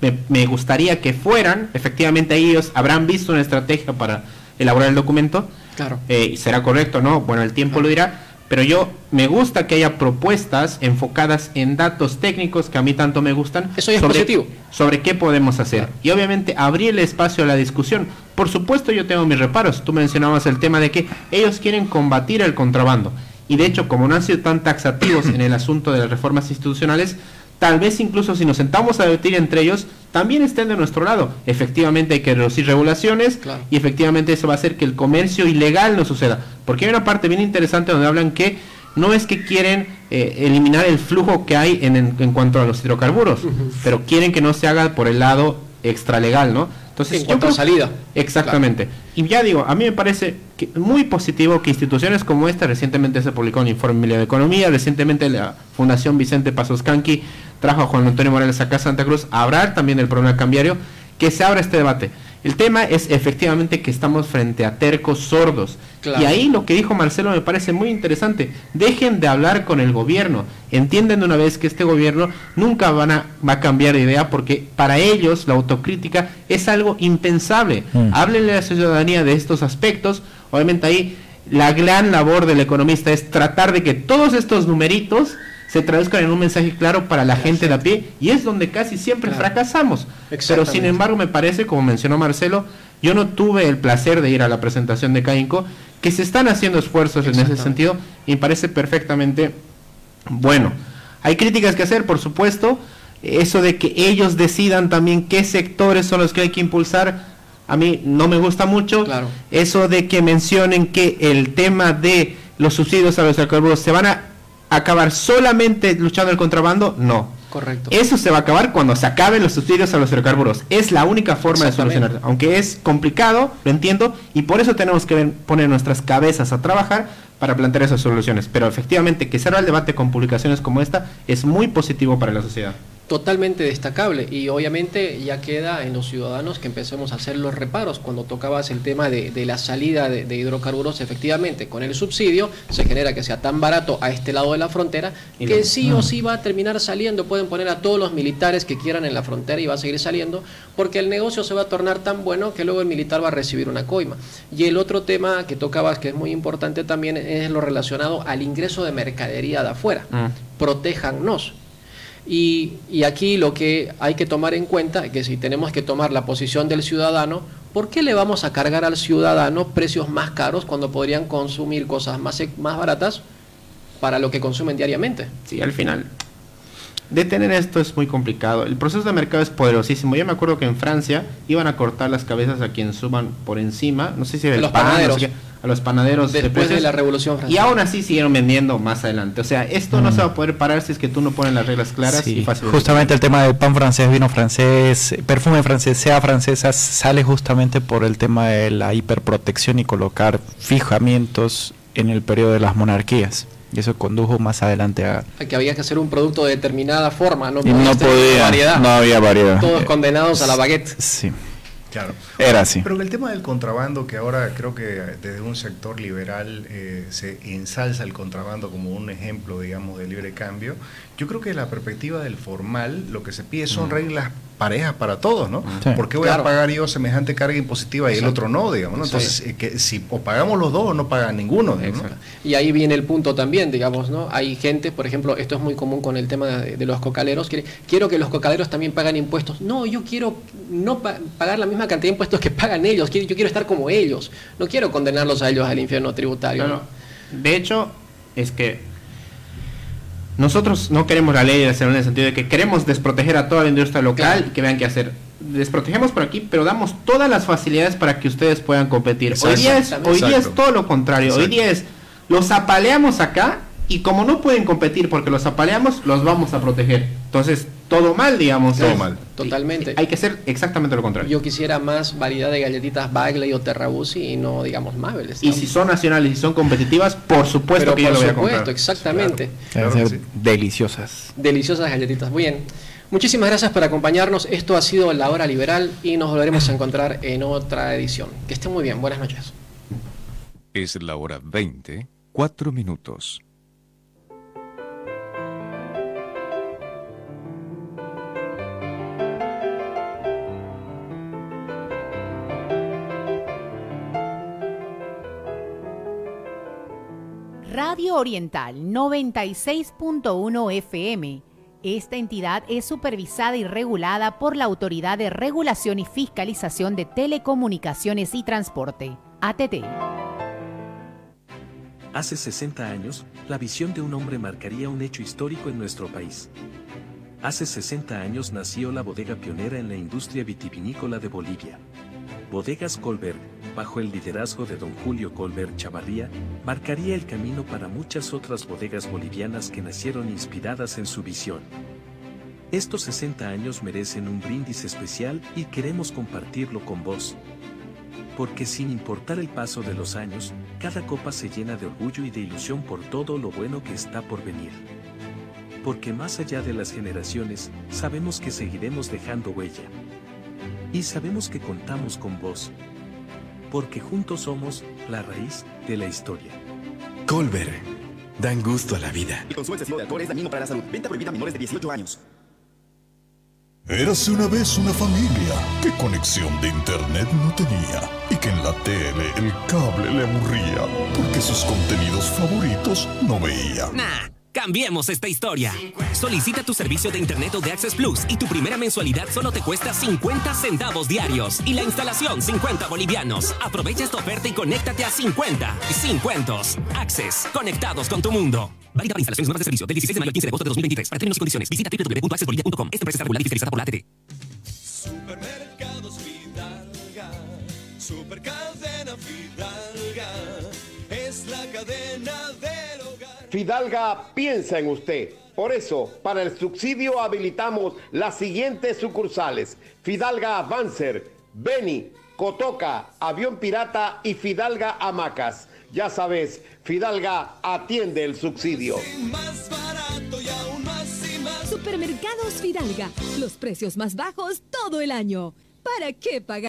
me, me gustaría que fueran, efectivamente ellos habrán visto una estrategia para elaborar el documento, Claro. Eh, ¿Será correcto no? Bueno, el tiempo claro. lo dirá. Pero yo me gusta que haya propuestas enfocadas en datos técnicos que a mí tanto me gustan. Eso es sobre, positivo. Sobre qué podemos hacer. Claro. Y obviamente abrir el espacio a la discusión. Por supuesto yo tengo mis reparos. Tú mencionabas el tema de que ellos quieren combatir el contrabando. Y de hecho, como no han sido tan taxativos en el asunto de las reformas institucionales, tal vez incluso si nos sentamos a debatir entre ellos, también estén de nuestro lado. Efectivamente hay que reducir regulaciones claro. y efectivamente eso va a hacer que el comercio ilegal no suceda. Porque hay una parte bien interesante donde hablan que no es que quieren eh, eliminar el flujo que hay en, en, en, cuanto a los hidrocarburos, uh -huh. pero quieren que no se haga por el lado extralegal, ¿no? Entonces, en cuanto a salida. Exactamente. Claro. Y ya digo, a mí me parece que muy positivo que instituciones como esta, recientemente se publicó un informe de Economía, recientemente la Fundación Vicente Pasos Canqui trajo a Juan Antonio Morales acá a Santa Cruz a hablar también del problema cambiario, que se abra este debate. El tema es efectivamente que estamos frente a tercos sordos. Claro. Y ahí lo que dijo Marcelo me parece muy interesante. Dejen de hablar con el gobierno. Entienden de una vez que este gobierno nunca van a, va a cambiar de idea porque para ellos la autocrítica es algo impensable. Mm. Háblenle a la ciudadanía de estos aspectos. Obviamente ahí la gran labor del economista es tratar de que todos estos numeritos se traduzcan en un mensaje claro para la gente de a pie y es donde casi siempre claro. fracasamos. Pero sin embargo me parece, como mencionó Marcelo, yo no tuve el placer de ir a la presentación de Caínco, que se están haciendo esfuerzos en ese sentido y me parece perfectamente bueno. Hay críticas que hacer, por supuesto, eso de que ellos decidan también qué sectores son los que hay que impulsar, a mí no me gusta mucho. Claro. Eso de que mencionen que el tema de los subsidios a los hidrocarburos se van a acabar solamente luchando el contrabando, no. Correcto. Eso se va a acabar cuando se acaben los subsidios a los hidrocarburos. Es la única forma de solucionar. Aunque es complicado, lo entiendo, y por eso tenemos que poner nuestras cabezas a trabajar para plantear esas soluciones. Pero efectivamente, que se haga el debate con publicaciones como esta es muy positivo para la sociedad totalmente destacable y obviamente ya queda en los ciudadanos que empecemos a hacer los reparos. Cuando tocabas el tema de, de la salida de, de, hidrocarburos, efectivamente, con el subsidio se genera que sea tan barato a este lado de la frontera y que no. sí o sí va a terminar saliendo. Pueden poner a todos los militares que quieran en la frontera y va a seguir saliendo porque el negocio se va a tornar tan bueno que luego el militar va a recibir una coima. Y el otro tema que tocabas que es muy importante también es lo relacionado al ingreso de mercadería de afuera. Mm. Protéjannos y, y, aquí lo que hay que tomar en cuenta es que si tenemos que tomar la posición del ciudadano, ¿por qué le vamos a cargar al ciudadano precios más caros cuando podrían consumir cosas más, más baratas para lo que consumen diariamente? Sí, al final. Detener esto es muy complicado. El proceso de mercado es poderosísimo. Yo me acuerdo que en Francia iban a cortar las cabezas a quien suban por encima, no sé si del los pan, panaderos. No sé a los panaderos después de, la Revolución Francesa. Y aún así siguieron vendiendo más adelante. O sea, esto no mm. se va a poder parar si es que tú no pones las reglas claras y fáciles. Justamente el tema del pan francés, vino francés, perfume francés, sea francesa, sale justamente por el tema de la hiperprotección y colocar fijamientos en el periodo de las monarquías. Y eso condujo más adelante a... Que había que hacer un producto de determinada forma, no, y no podía, no había variedad. Todos condenados a la baguette. Sí. Claro. Era así. Pero el tema del contrabando, que ahora creo que desde un sector liberal eh, se ensalza el contrabando como un ejemplo, digamos, de libre cambio, yo creo que la perspectiva del formal, lo que se pide son mm. reglas parejas para todos, ¿no? ¿Por qué voy a pagar yo semejante carga impositiva y el otro no, digamos? ¿no? Entonces, eh, que si o pagamos los dos o no paga ninguno. Y ahí viene el punto también, digamos, ¿no? Hay gente, por ejemplo, esto es muy común con el tema de, los cocaleros, que quiero que los cocaleros también paguen impuestos. No, yo quiero no pagar la misma cantidad de impuestos que pagan ellos, yo quiero estar como ellos, no quiero condenarlos a ellos al infierno tributario. De hecho, es que nosotros no queremos la ley de en el sentido de que queremos desproteger a toda la industria local y que vean qué hacer. Desprotegemos por aquí, pero damos todas las facilidades para que ustedes puedan competir. Hoy día, es, hoy día es todo lo contrario. Hoy día es, los apaleamos acá y como no pueden competir porque los apaleamos, los vamos a proteger. Entonces, todo mal, digamos. Todo mal. Totalmente. Hay que ser exactamente lo contrario. Yo quisiera más variedad de galletitas Bagley o Terrabusi y no, digamos, Mabel. Y si son nacionales y son competitivas, por supuesto que yo lo voy a comprar. exactamente. deliciosas. Deliciosas galletitas. Bien. Muchísimas gracias por acompañarnos. Esto ha sido La Hora Liberal y nos volveremos a encontrar en otra edición. Que estén muy bien. Buenas noches. Es la hora 20, 4 minutos. Radio Oriental 96.1 FM. Esta entidad es supervisada y regulada por la Autoridad de Regulación y Fiscalización de Telecomunicaciones y Transporte, ATT. Hace 60 años, la visión de un hombre marcaría un hecho histórico en nuestro país. Hace 60 años nació la bodega pionera en la industria vitivinícola de Bolivia. Bodegas Colbert, bajo el liderazgo de don Julio Colbert Chavarría, marcaría el camino para muchas otras bodegas bolivianas que nacieron inspiradas en su visión. Estos 60 años merecen un brindis especial y queremos compartirlo con vos. Porque sin importar el paso de los años, cada copa se llena de orgullo y de ilusión por todo lo bueno que está por venir. Porque más allá de las generaciones, sabemos que seguiremos dejando huella. Y sabemos que contamos con vos. Porque juntos somos la raíz de la historia. Colbert. Dan gusto a la vida. El consumo excesivo de alcohol es dañino para la salud. Venta prohibida a menores de 18 años. Érase una vez una familia que conexión de internet no tenía y que en la tele el cable le aburría porque sus contenidos favoritos no veía. Nah. Cambiemos esta historia. Solicita tu servicio de Internet o de Access Plus y tu primera mensualidad solo te cuesta 50 centavos diarios y la instalación 50 bolivianos. Aprovecha esta oferta y conéctate a 50 y 50. Access, conectados con tu mundo. Válida para instalaciones nuevas de servicio del 16 de mayo al 15 de agosto de 2023. Para términos y condiciones, visita www.accessbolivia.com. Esta empresa está regulada y fiscalizada por la ATT. Supermercados Fidalga piensa en usted. Por eso, para el subsidio habilitamos las siguientes sucursales. Fidalga Avancer, Beni, Cotoca, Avión Pirata y Fidalga Hamacas. Ya sabes, Fidalga atiende el subsidio. Supermercados Fidalga, los precios más bajos todo el año. ¿Para qué pagar?